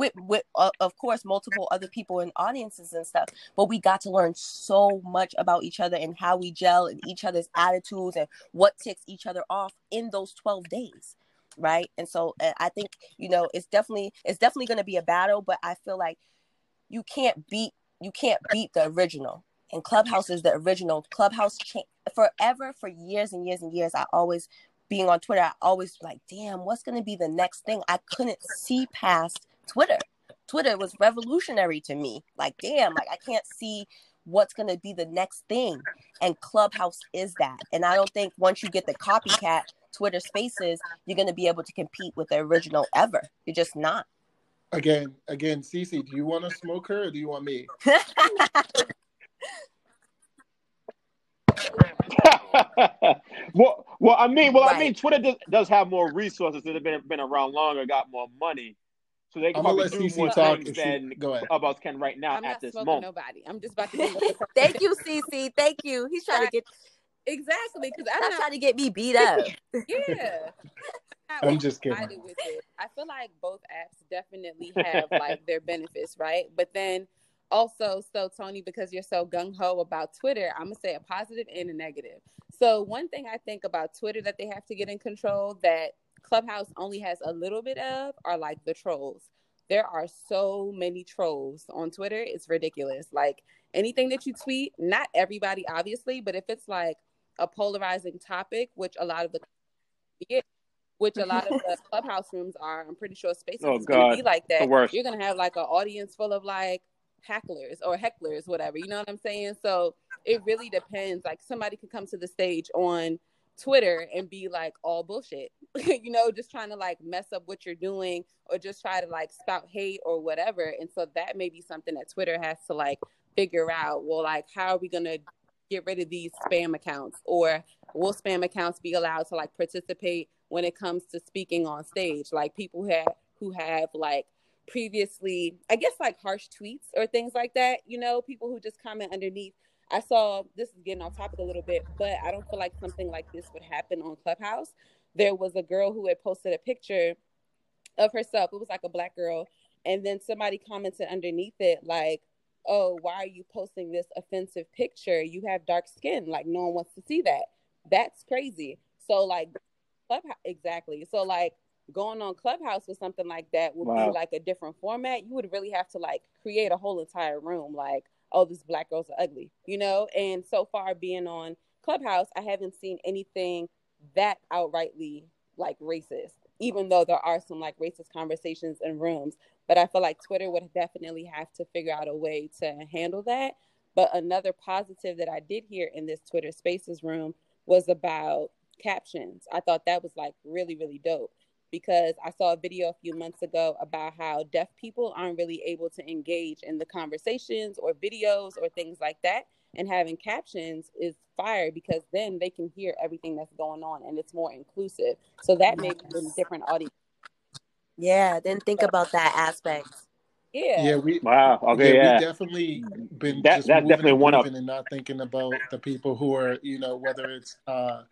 with with uh, of course multiple other people in audiences and stuff but we got to learn so much about each other and how we gel and each other's attitudes and what ticks each other off in those 12 days right? And so uh, i think you know it's definitely it's definitely going to be a battle but i feel like you can't beat you can't beat the original. And clubhouse is the original. Clubhouse cha- forever for years and years and years i always being on twitter i always like damn what's going to be the next thing? I couldn't see past Twitter. Twitter was revolutionary to me. Like, damn, like I can't see what's going to be the next thing. And Clubhouse is that. And I don't think once you get the copycat Twitter spaces, you're going to be able to compete with the original ever. You're just not. Again, again, Cece, do you want to smoke her or do you want me? well, well, I mean, well, right. I mean, Twitter does, does have more resources that have been been around longer, got more money. So they can I'm gonna probably do CC more talk. things if she- than Go ahead. Clubhouse can right now I'm at not this smoking moment. nobody. I'm just about to be with the person. Thank you, CC. Thank you. He's trying to get Exactly, because I'm not not. trying to get me beat up. Yeah. I'm just kidding. with it. I feel like both apps definitely have like their benefits, right? But then also, so Tony, because you're so gung ho about Twitter, I'm gonna say a positive and a negative. So one thing I think about Twitter that they have to get in control that Clubhouse only has a little bit of are like the trolls. There are so many trolls on Twitter. It's ridiculous. Like anything that you tweet, not everybody obviously, but if it's like a polarizing topic, which a lot of the yeah, which a lot of the clubhouse rooms are. I'm pretty sure spaces Oh, to be like that. You're going to have like an audience full of like hacklers or hecklers, whatever. You know what I'm saying? So it really depends. Like somebody could come to the stage on Twitter and be like all bullshit, you know, just trying to like mess up what you're doing or just try to like spout hate or whatever. And so that may be something that Twitter has to like figure out. Well, like, how are we going to get rid of these spam accounts or will spam accounts be allowed to like participate when it comes to speaking on stage like people who have who have like previously i guess like harsh tweets or things like that you know people who just comment underneath i saw this is getting off topic a little bit but i don't feel like something like this would happen on clubhouse. There was a girl who had posted a picture of herself. It was like a black girl. And then somebody commented underneath it like oh why are you posting this offensive picture? You have dark skin. Like no one wants to see that. That's crazy. So like clubhouse exactly. So like going on clubhouse with something like that would Wow. be like a different format. You would really have to like create a whole entire room. Like oh these black girl's are ugly you know? And so far being on clubhouse i haven't seen anything that outrightly like racist even though there are some like racist conversations in rooms. But i feel like twitter would definitely have to figure out a way to handle that. But another positive that i did hear in this twitter spaces room was about captions. I thought that was like really really dope because i saw a video a few months ago about how deaf people aren't really able to engage in the conversations or videos or things like that and having captions is fire because then they can hear everything that's going on and it's more inclusive so that makes be a different audience Yeah, didn't think about that aspect. yeah Yeah, we Wow. Okay. yeah, Yeah. we definitely been That- just that's moving definitely one up. and not thinking about the people who are, you know, whether it's uh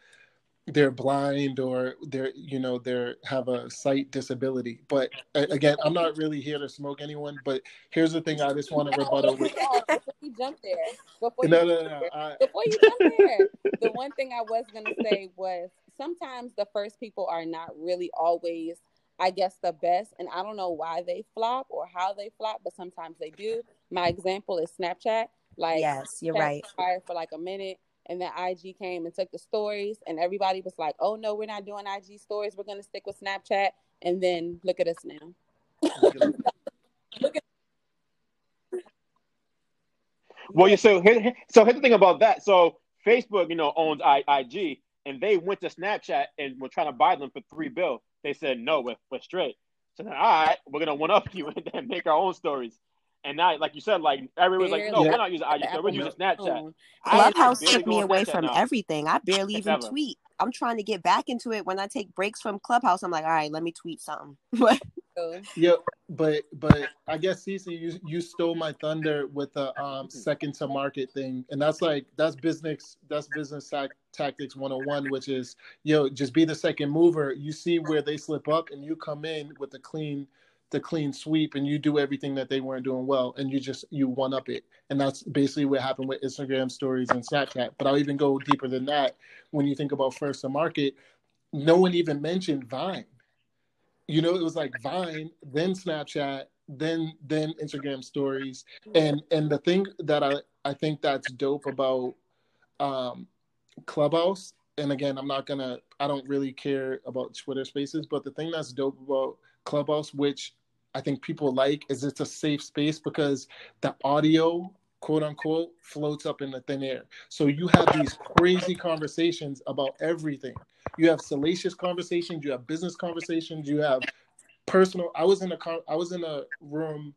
they're blind or they're, you know, they're have a sight disability. But uh, again, I'm not really here to smoke anyone. But here's the thing: I just want to rebuttal with. before you jump there before you No, no, no. I, before you jump there, the one thing I was gonna say was sometimes the first people are not really always, I guess, the best, and I don't know why they flop or how they flop, but sometimes they do. My example is Snapchat. Like, Yes, you're Snapchat right. was for like a minute, and then IG came and took the stories, and everybody was like, "Oh no, we're not doing IG stories. We're gonna stick with Snapchat." And then look at us now. Well, you so here, so here's the thing about that. So Facebook, you know, owns IG, and they went to Snapchat and were trying to buy them for three bill. They said no, we're, we're straight. So then, all right, we're gonna one up you and then make our own stories. And now, like you said, like everyone's like, no, Barely. we're not using IG, Apple we're using Snapchat. I actually Clubhouse barely took me away Snapchat from now. everything. I barely even Ever. tweet. I'm trying to get back into it. When I take breaks from Clubhouse, I'm like, all right, let me tweet something. But So, Yeah, but but I guess Cece, you you stole my thunder with the um second to market thing, and that's like that's business that's business tac- tactics 101, which is yo just be the second mover. You see where they slip up, and you come in with a clean the clean sweep, and you do everything that they weren't doing well, and you just you one up it, and that's basically what happened with Instagram stories and Snapchat. But I'll even go deeper than that. When you think about first to market, no one even mentioned Vine you know it was like vine then snapchat then then instagram stories and and the thing that i i think that's dope about um clubhouse and again i'm not gonna i don't really care about twitter spaces but the thing that's dope about clubhouse which i think people like is it's a safe space because the audio quote unquote floats up in the thin air. So you have these crazy conversations about everything. You have salacious conversations you have business conversations you have personal i was in a con- i was in a room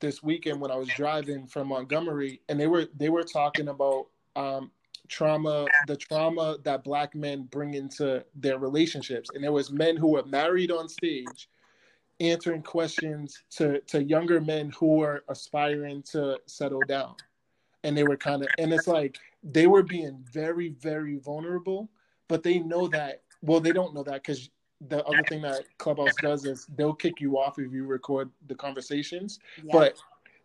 this weekend when i was driving from montgomery and they were they were talking about um trauma the trauma that black men bring into their relationships. And there was men who were married on stage answering questions to to younger men who are aspiring to settle down. And they were kind of and it's like they were being very very vulnerable but they know that well they don't know that because the other thing that clubhouse does is they'll kick you off if you record the conversations Yeah. but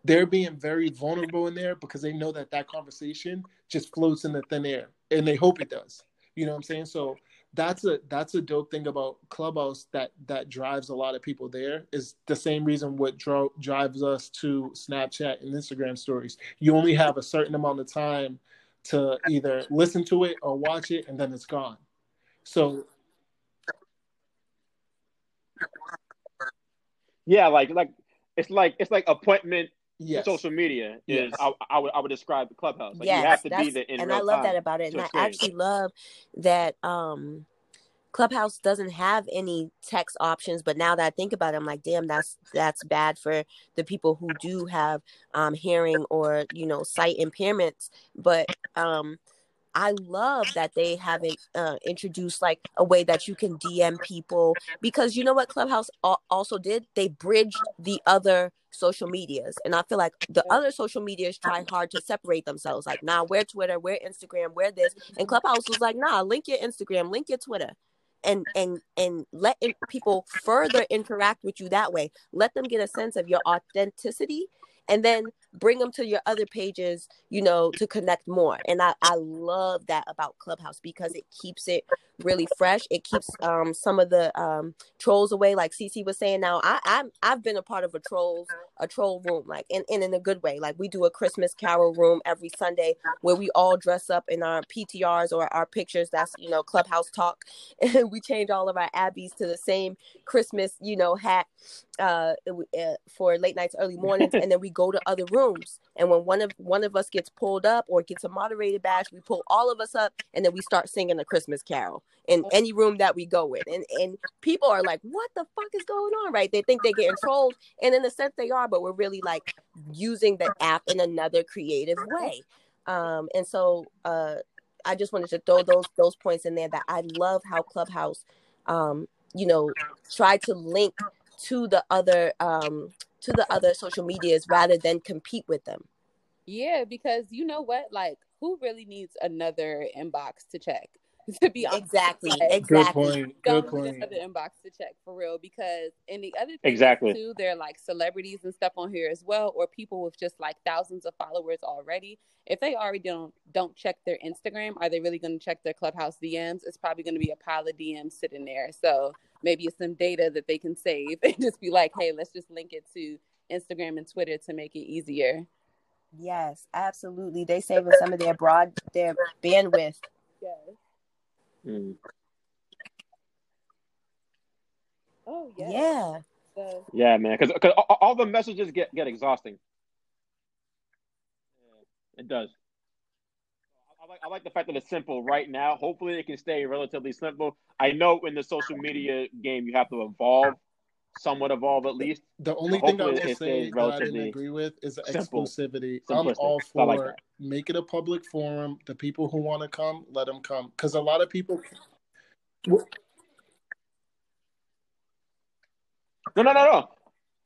they're being very vulnerable in there because they know that that conversation just floats in the thin air and they hope it does. You know what i'm saying? So that's a that's a dope thing about clubhouse that that drives a lot of people there is the same reason what dro- drives us to snapchat and instagram stories. You only have a certain amount of time to either listen to it or watch it and then it's gone. So Yeah, like like it's like it's like appointment yes social media is Yes. I, I would I would describe the clubhouse. Like yes, you have to be there in and real I love that about it. And I actually love that um Clubhouse doesn't have any text options, but now that I think about it, I'm like, damn, that's that's bad for the people who do have um hearing or you know sight impairments. But um I love that they haven't uh, introduced like a way that you can DM people because you know what Clubhouse al- also did? They bridged the other social medias, and I feel like the other social medias try hard to separate themselves. Like, nah, we're Twitter, we're Instagram, we're this, and Clubhouse was like, nah, link your Instagram, link your Twitter. And and and let in, people further interact with you that way. Let them get a sense of your authenticity, and then bring them to your other pages you know to connect more. And i i love that about clubhouse because it keeps it really fresh. It keeps um some of the um trolls away like cc was saying. Now i i'm i've been a part of a trolls a troll room like and, and in a good way. Like we do a christmas carol room every sunday where we all dress up in our ptrs or our pictures. That's you know clubhouse talk. And we change all of our abbeys to the same christmas you know hat uh, uh for late nights early mornings. And then we go to other rooms. And when one of one of us gets pulled up or gets a moderated badge we pull all of us up and then we start singing a christmas carol in any room that we go in and and people are like what the fuck is going on? Right? They think they're getting trolled and in a sense they are but we're really like using the app in another creative way. Um and so uh i just wanted to throw those those points in there that i love how clubhouse um you know try to link to the other um to the other social medias rather than compete with them. Yeah, because you know what? Like, who really needs another inbox to check? To be honest, exactly Like, good exactly point good don't need point another inbox to check for real. Because and the other thing Exactly. too, they're like celebrities and stuff on here as well, or people with just like thousands of followers already. If they already don't don't check their Instagram, are they really going to check their Clubhouse DMs? It's probably going to be a pile of DMs sitting there. So maybe it's some data that they can save and just be like, hey, let's just link it to Instagram and Twitter to make it easier. yes absolutely they saving some of their broad their bandwidth Yes. Mm. Oh yes. yeah So, Yeah, man, because all, all the messages get get exhausting. Yeah, it does. I like I like the fact that it's simple right now. Hopefully, it can stay relatively simple. I know in the social media game, you have to evolve, somewhat evolve at least. The only thing I will say that I didn't agree with is the simple, exclusivity. I'm all I like for make it a public forum. The people who want to come, let them come. Because a lot of people, No, no, no, no,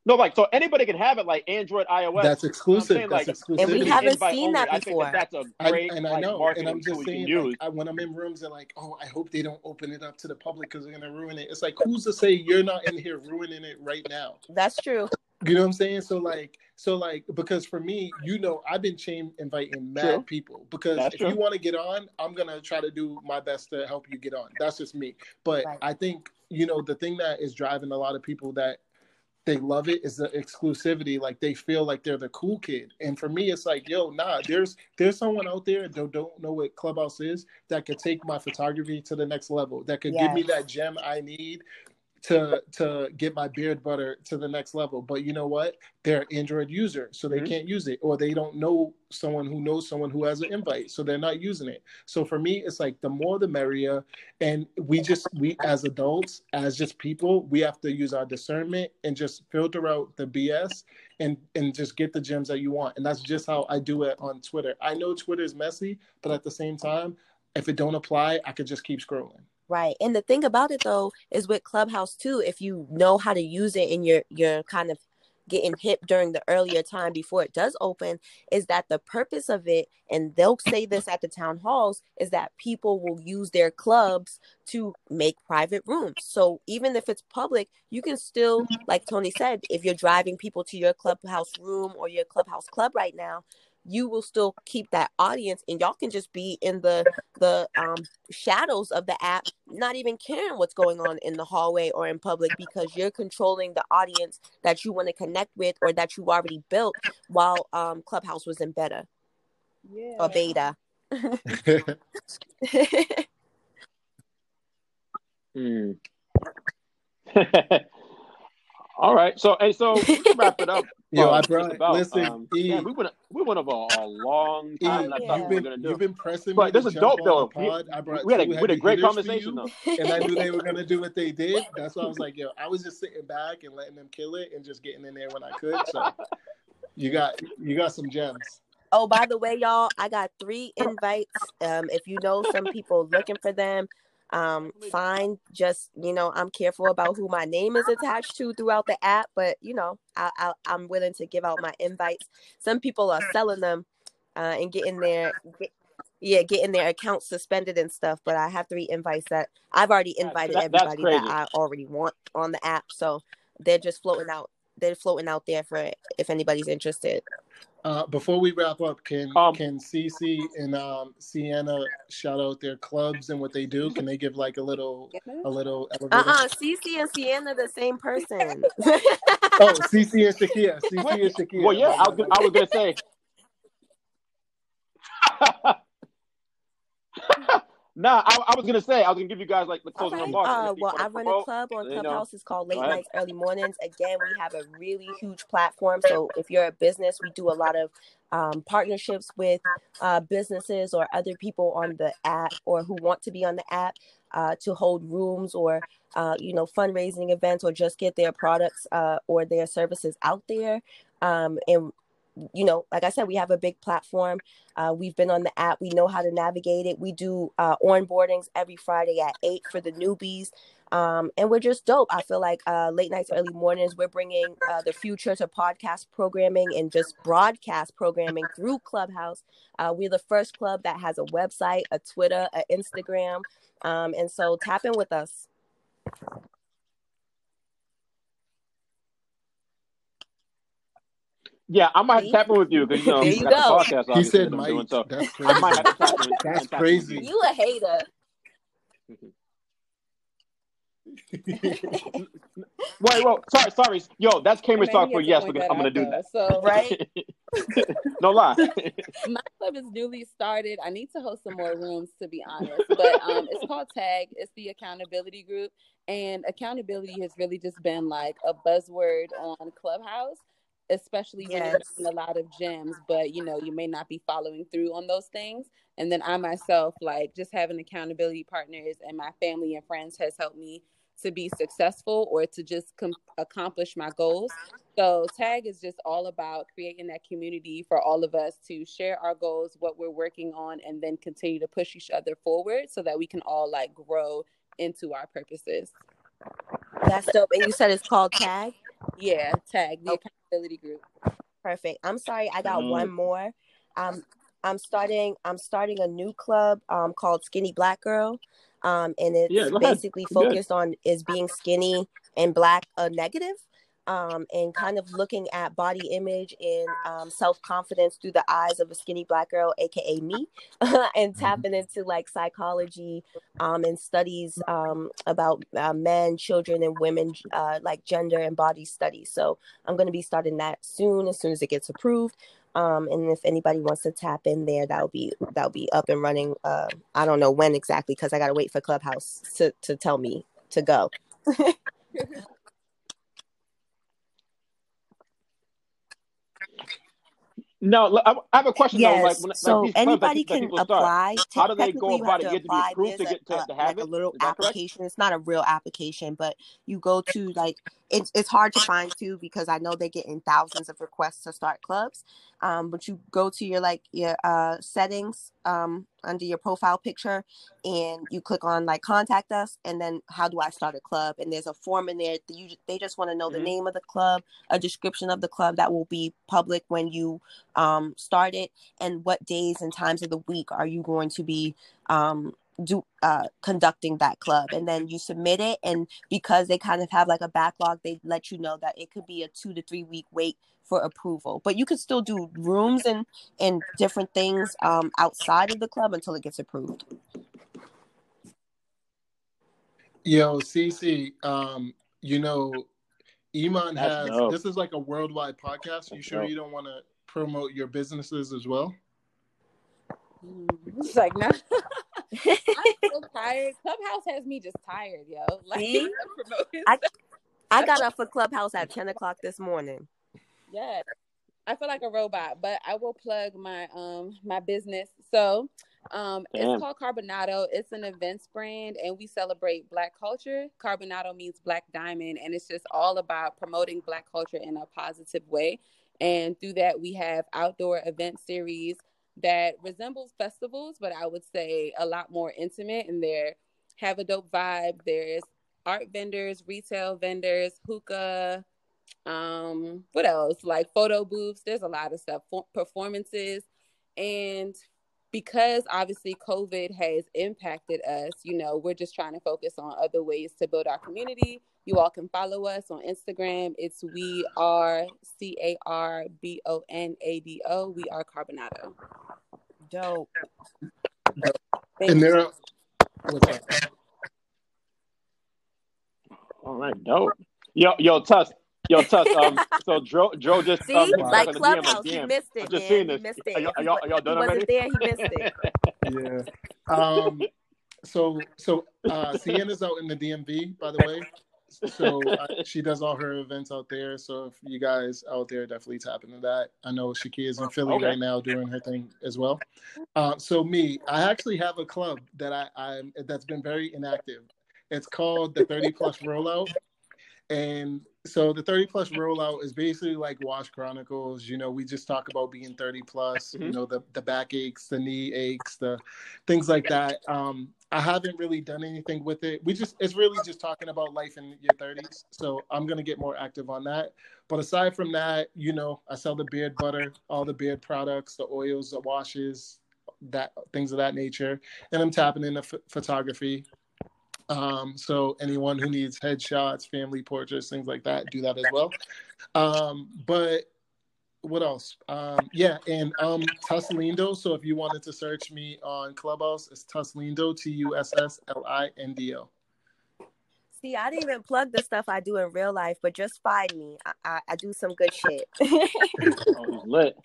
no. Like so, anybody can have it. Like Android, iOS. that's exclusive. saying, that's like, exclusivity. And we haven't seen only. that I think before. that that's a I, great and I like, know, and I'm tool just you saying, can use. like, I, when I'm in rooms and like, oh, I hope they don't open it up to the public because they're gonna ruin it. It's like, who's to say you're not in here ruining it right now? that's true You know what I'm saying? So like, so like, because for me, you know, I've been chain inviting mad True. people because That's if true. you want to get on, I'm gonna try to do my best to help you get on. That's just me. But Right. I think you know the thing that is driving a lot of people that they love it is the exclusivity. Like they feel like they're the cool kid. And for me, it's like, yo, nah, there's there's someone out there that don't know what Clubhouse is that could take my photography to the next level. That could give me that gem I need to to get my beard butter to the next level. But you know what? They're an Android user, so they Mhm. can't use it, or they don't know someone who knows someone who has an invite, so they're not using it. So for me, it's like the more the merrier. And we just we as adults, as just people, we have to use our discernment and just filter out the BS and and just get the gems that you want. And that's just how I do it on Twitter. I know Twitter is messy, but at the same time, if it don't apply, I could just keep scrolling. Right. And the thing about it though is with Clubhouse too, if you know how to use it and you're you're kind of getting hip during the earlier time before it does open, is that the purpose of it, and they'll say this at the town halls, is that people will use their clubs to make private rooms. So even if it's public, you can still, like Tony said, if you're driving people to your clubhouse room or your clubhouse club right now, you will still keep that audience and y'all can just be in the the um shadows of the app not even caring what's going on in the hallway or in public because you're controlling the audience that you want to connect with or that you already built while um clubhouse was in beta Yeah. or beta Hmm. All right. So and so we can wrap it up. Yo, I just brought about. listen, Um, E, man, we went we went over a long E, time than I thought you've we were been gonna do. you've been pressing But me this to is jump dope on though. We, pod. I brought we had a we had a great conversation you, though. and I knew they were gonna do what they did. That's why I was like, yo, I was just sitting back and letting them kill it and just getting in there when I could. So you got you got some gems. oh by the way y'all i got three invites um if you know some people looking for them um fine just you know i'm careful about who my name is attached to throughout the app but you know I, I i'm willing to give out my invites. Some people are selling them uh and getting their get, yeah getting their accounts suspended and stuff but i have three invites that i've already invited that, everybody that i already want on the app so they're just floating out they're floating out there for if anybody's interested Uh, before we wrap up, can Um, can Cece and um, Sienna shout out their clubs and what they do? Can they give like a little a little elevator? uh-uh Cece and Sienna the same person Oh, Cece and Shakia. Cece Wait, and Shakia. well, yeah, I was bad, gonna, my I was gonna say. nah, I, I was gonna say I was gonna give you guys like the closing right. remarks. Uh, well, I run a club on you know, Clubhouse. It's called Late. Nights, Early Mornings. Again, we have a really huge platform. So if you're a business, we do a lot of um, partnerships with uh, businesses or other people on the app or who want to be on the app uh, to hold rooms or uh, you know fundraising events or just get their products uh, or their services out there. Um, and you know, like I said, we have a big platform. Uh, we've been on the app. We know how to navigate it. We do uh, onboardings every Friday at eight for the newbies. Um, and we're just dope. I feel like uh, late nights, early mornings, we're bringing uh, the future to podcast programming and just broadcast programming through Clubhouse. Uh, we're the first club that has a website, a Twitter, an Instagram. Um, and so tap in with us. Yeah, I might have to tap in with you because you know There you you got the go. podcast He said that I'm doing. might. So That's I might crazy. have to tap in. That's tap in with crazy. you. You a hater. Wait, well, sorry, sorry. Yo, that's Cambridge talk for yes. Because I'm gonna do that. So Right? no lie. my club is newly started. I need to host some more rooms to be honest. But um it's called TAG. It's the accountability group. And accountability has really just been like a buzzword on Clubhouse, especially when you're Yes. getting a lot of gems, but you know, you may not be following through on those things. And then I myself, like just having accountability partners and my family and friends has helped me to be successful or to just com- accomplish my goals. So tag is just all about creating that community for all of us to share our goals, what we're working on, and then continue to push each other forward so that we can all like grow into our purposes. That's dope. And you said it's called Tag? Yeah, tag the Okay. Accountability group. Perfect. I'm sorry, I got Mm. one more. Um, I'm starting. I'm starting a new club um, called Skinny Black Girl, um, and it's Yeah, go ahead. basically You're focused on is being skinny and black a negative, um, and kind of looking at body image and um, self confidence through the eyes of a skinny black girl, aka me, and tapping into like psychology um, and studies um, about uh, men, children, and women, uh, like gender and body studies. So I'm going to be starting that soon, as soon as it gets approved. Um, and if anybody wants to tap in there, that'll be that'll be up and running. Uh, I don't know when exactly because I got to wait for Clubhouse to to tell me to go. No, I have a question though. Like, when, So that, anybody that can start, apply. Te- how do they go technically, you have about it? to You have to be approved to get to, a to have like a little that correct? application. It's not a real application, but you go to like it's it's hard to find too because I know they're getting thousands of requests to start clubs. Um, but you go to your like your uh settings um under your profile picture and you click on like contact us and then how do i start a club and there's a form in there you they just want to know Mhm. the name of the club a description of the club that will be public when you um, start it and what days and times of the week are you going to be um, do uh, conducting that club and then you submit it and because they kind of have like a backlog they let you know that it could be a two to three week wait for approval but you could still do rooms and and different things um, outside of the club until it gets approved Yo, CC, um, you know, Iman has dope. this is like a worldwide podcast. You sure dope. you don't want to promote your businesses as well? It's like no. I'm so tired. Clubhouse has me just tired, yo. Like See? I- i got up for clubhouse at 10 o'clock this morning Yeah. I feel like a robot, but I will plug my um my business. So um Damn. it's called Carbonado. It's an events brand and we celebrate black culture. Carbonado means black diamond and it's just all about promoting black culture in a positive way. And through that we have outdoor event series that resembles festivals, but I would say a lot more intimate and they have a dope vibe. There's art vendors, retail vendors, hookah, um what else like photo booths there's a lot of stuff for- performances and because obviously covid has impacted us you know we're just trying to focus on other ways to build our community you all can follow us on instagram it's we are c-a-r-b-o-n-a-d-o we are carbonado dope Thank and you. there are? All right, dope. Yo, yo, Tuss. Yo, Tuss. Um, so Joe, Dro just see um, me Wow. like back on DM, like, clubhouse he damn, missed I it just man seen this. missed Are it y'all, are he y'all, are y'all he done wasn't already? there he missed it Yeah. Um, so so uh, Sienna's out in the DMV, by the way. So uh, she does all her events out there. So if you guys out there, definitely tap into that. I know Shaki is in Philly Okay. right now doing her thing as well. Uh, so me, I actually have a club that I I'm that's been very inactive. It's called the 30 Plus Rollout. And so the 30 plus rollout is basically like Wash Chronicles. You know, we just talk about being 30 plus, you Mhm. know, the, the back aches, the knee aches, the things like that. Um, I haven't really done anything with it. We just, it's really just talking about life in your 30s. So I'm going to get more active on that. But aside from that, you know, I sell the beard butter, all the beard products, the oils, the washes, that things of that nature. And I'm tapping into ph- photography. Um, so anyone who needs headshots, family portraits, things like that, do that as well. Um, but what else? Um, yeah, and um, Tusslindo. So if you wanted to search me on Clubhouse, it's Tusslindo, T U S S L I N D O. See, I didn't even plug the stuff I do in real life, but just find me. I, I, I do some good shit. Oh, lit.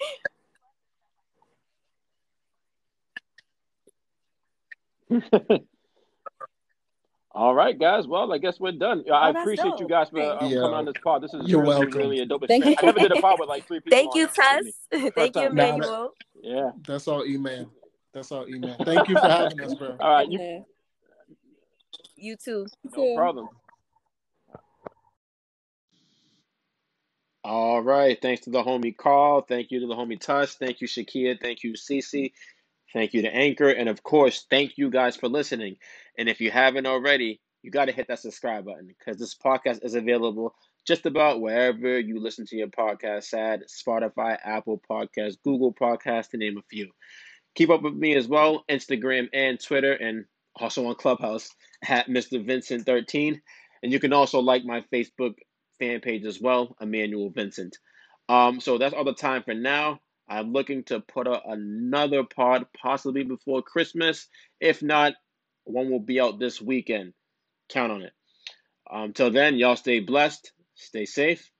All right, guys. Well, I guess we're done. I Oh, that's appreciate you guys for Thanks. um, Yeah. coming on this pod. This is You're really, welcome. really a dope Thank experience. I never did a pod with like three people. Thank on you, it with me. Tuss. Thank you, time. Nah, that- Emmanuel. Yeah. That's all, E man. That's all, E man. Thank you for having us, bro. All right. You, Yeah. You too. no problem. All right. Thanks to the homie Carl. Thank you to the homie Tuss. Thank you, Shakia. Thank you, Cece. Thank you to Anchor. And of course, thank you guys for listening. And if you haven't already, you got to hit that subscribe button because this podcast is available just about wherever you listen to your podcast at Spotify, Apple Podcasts, Google Podcasts, to name a few. Keep up with me as well, Instagram and Twitter, and also on Clubhouse at Mr. Vincent13. And you can also like my Facebook fan page as well, Emmanuel Vincent. Um, so that's all the time for now. I'm looking to put out another pod possibly before Christmas. If not, one will be out this weekend. Count on it. Um, till then, y'all stay blessed, stay safe,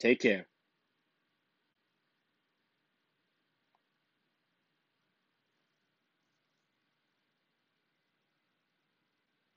take care.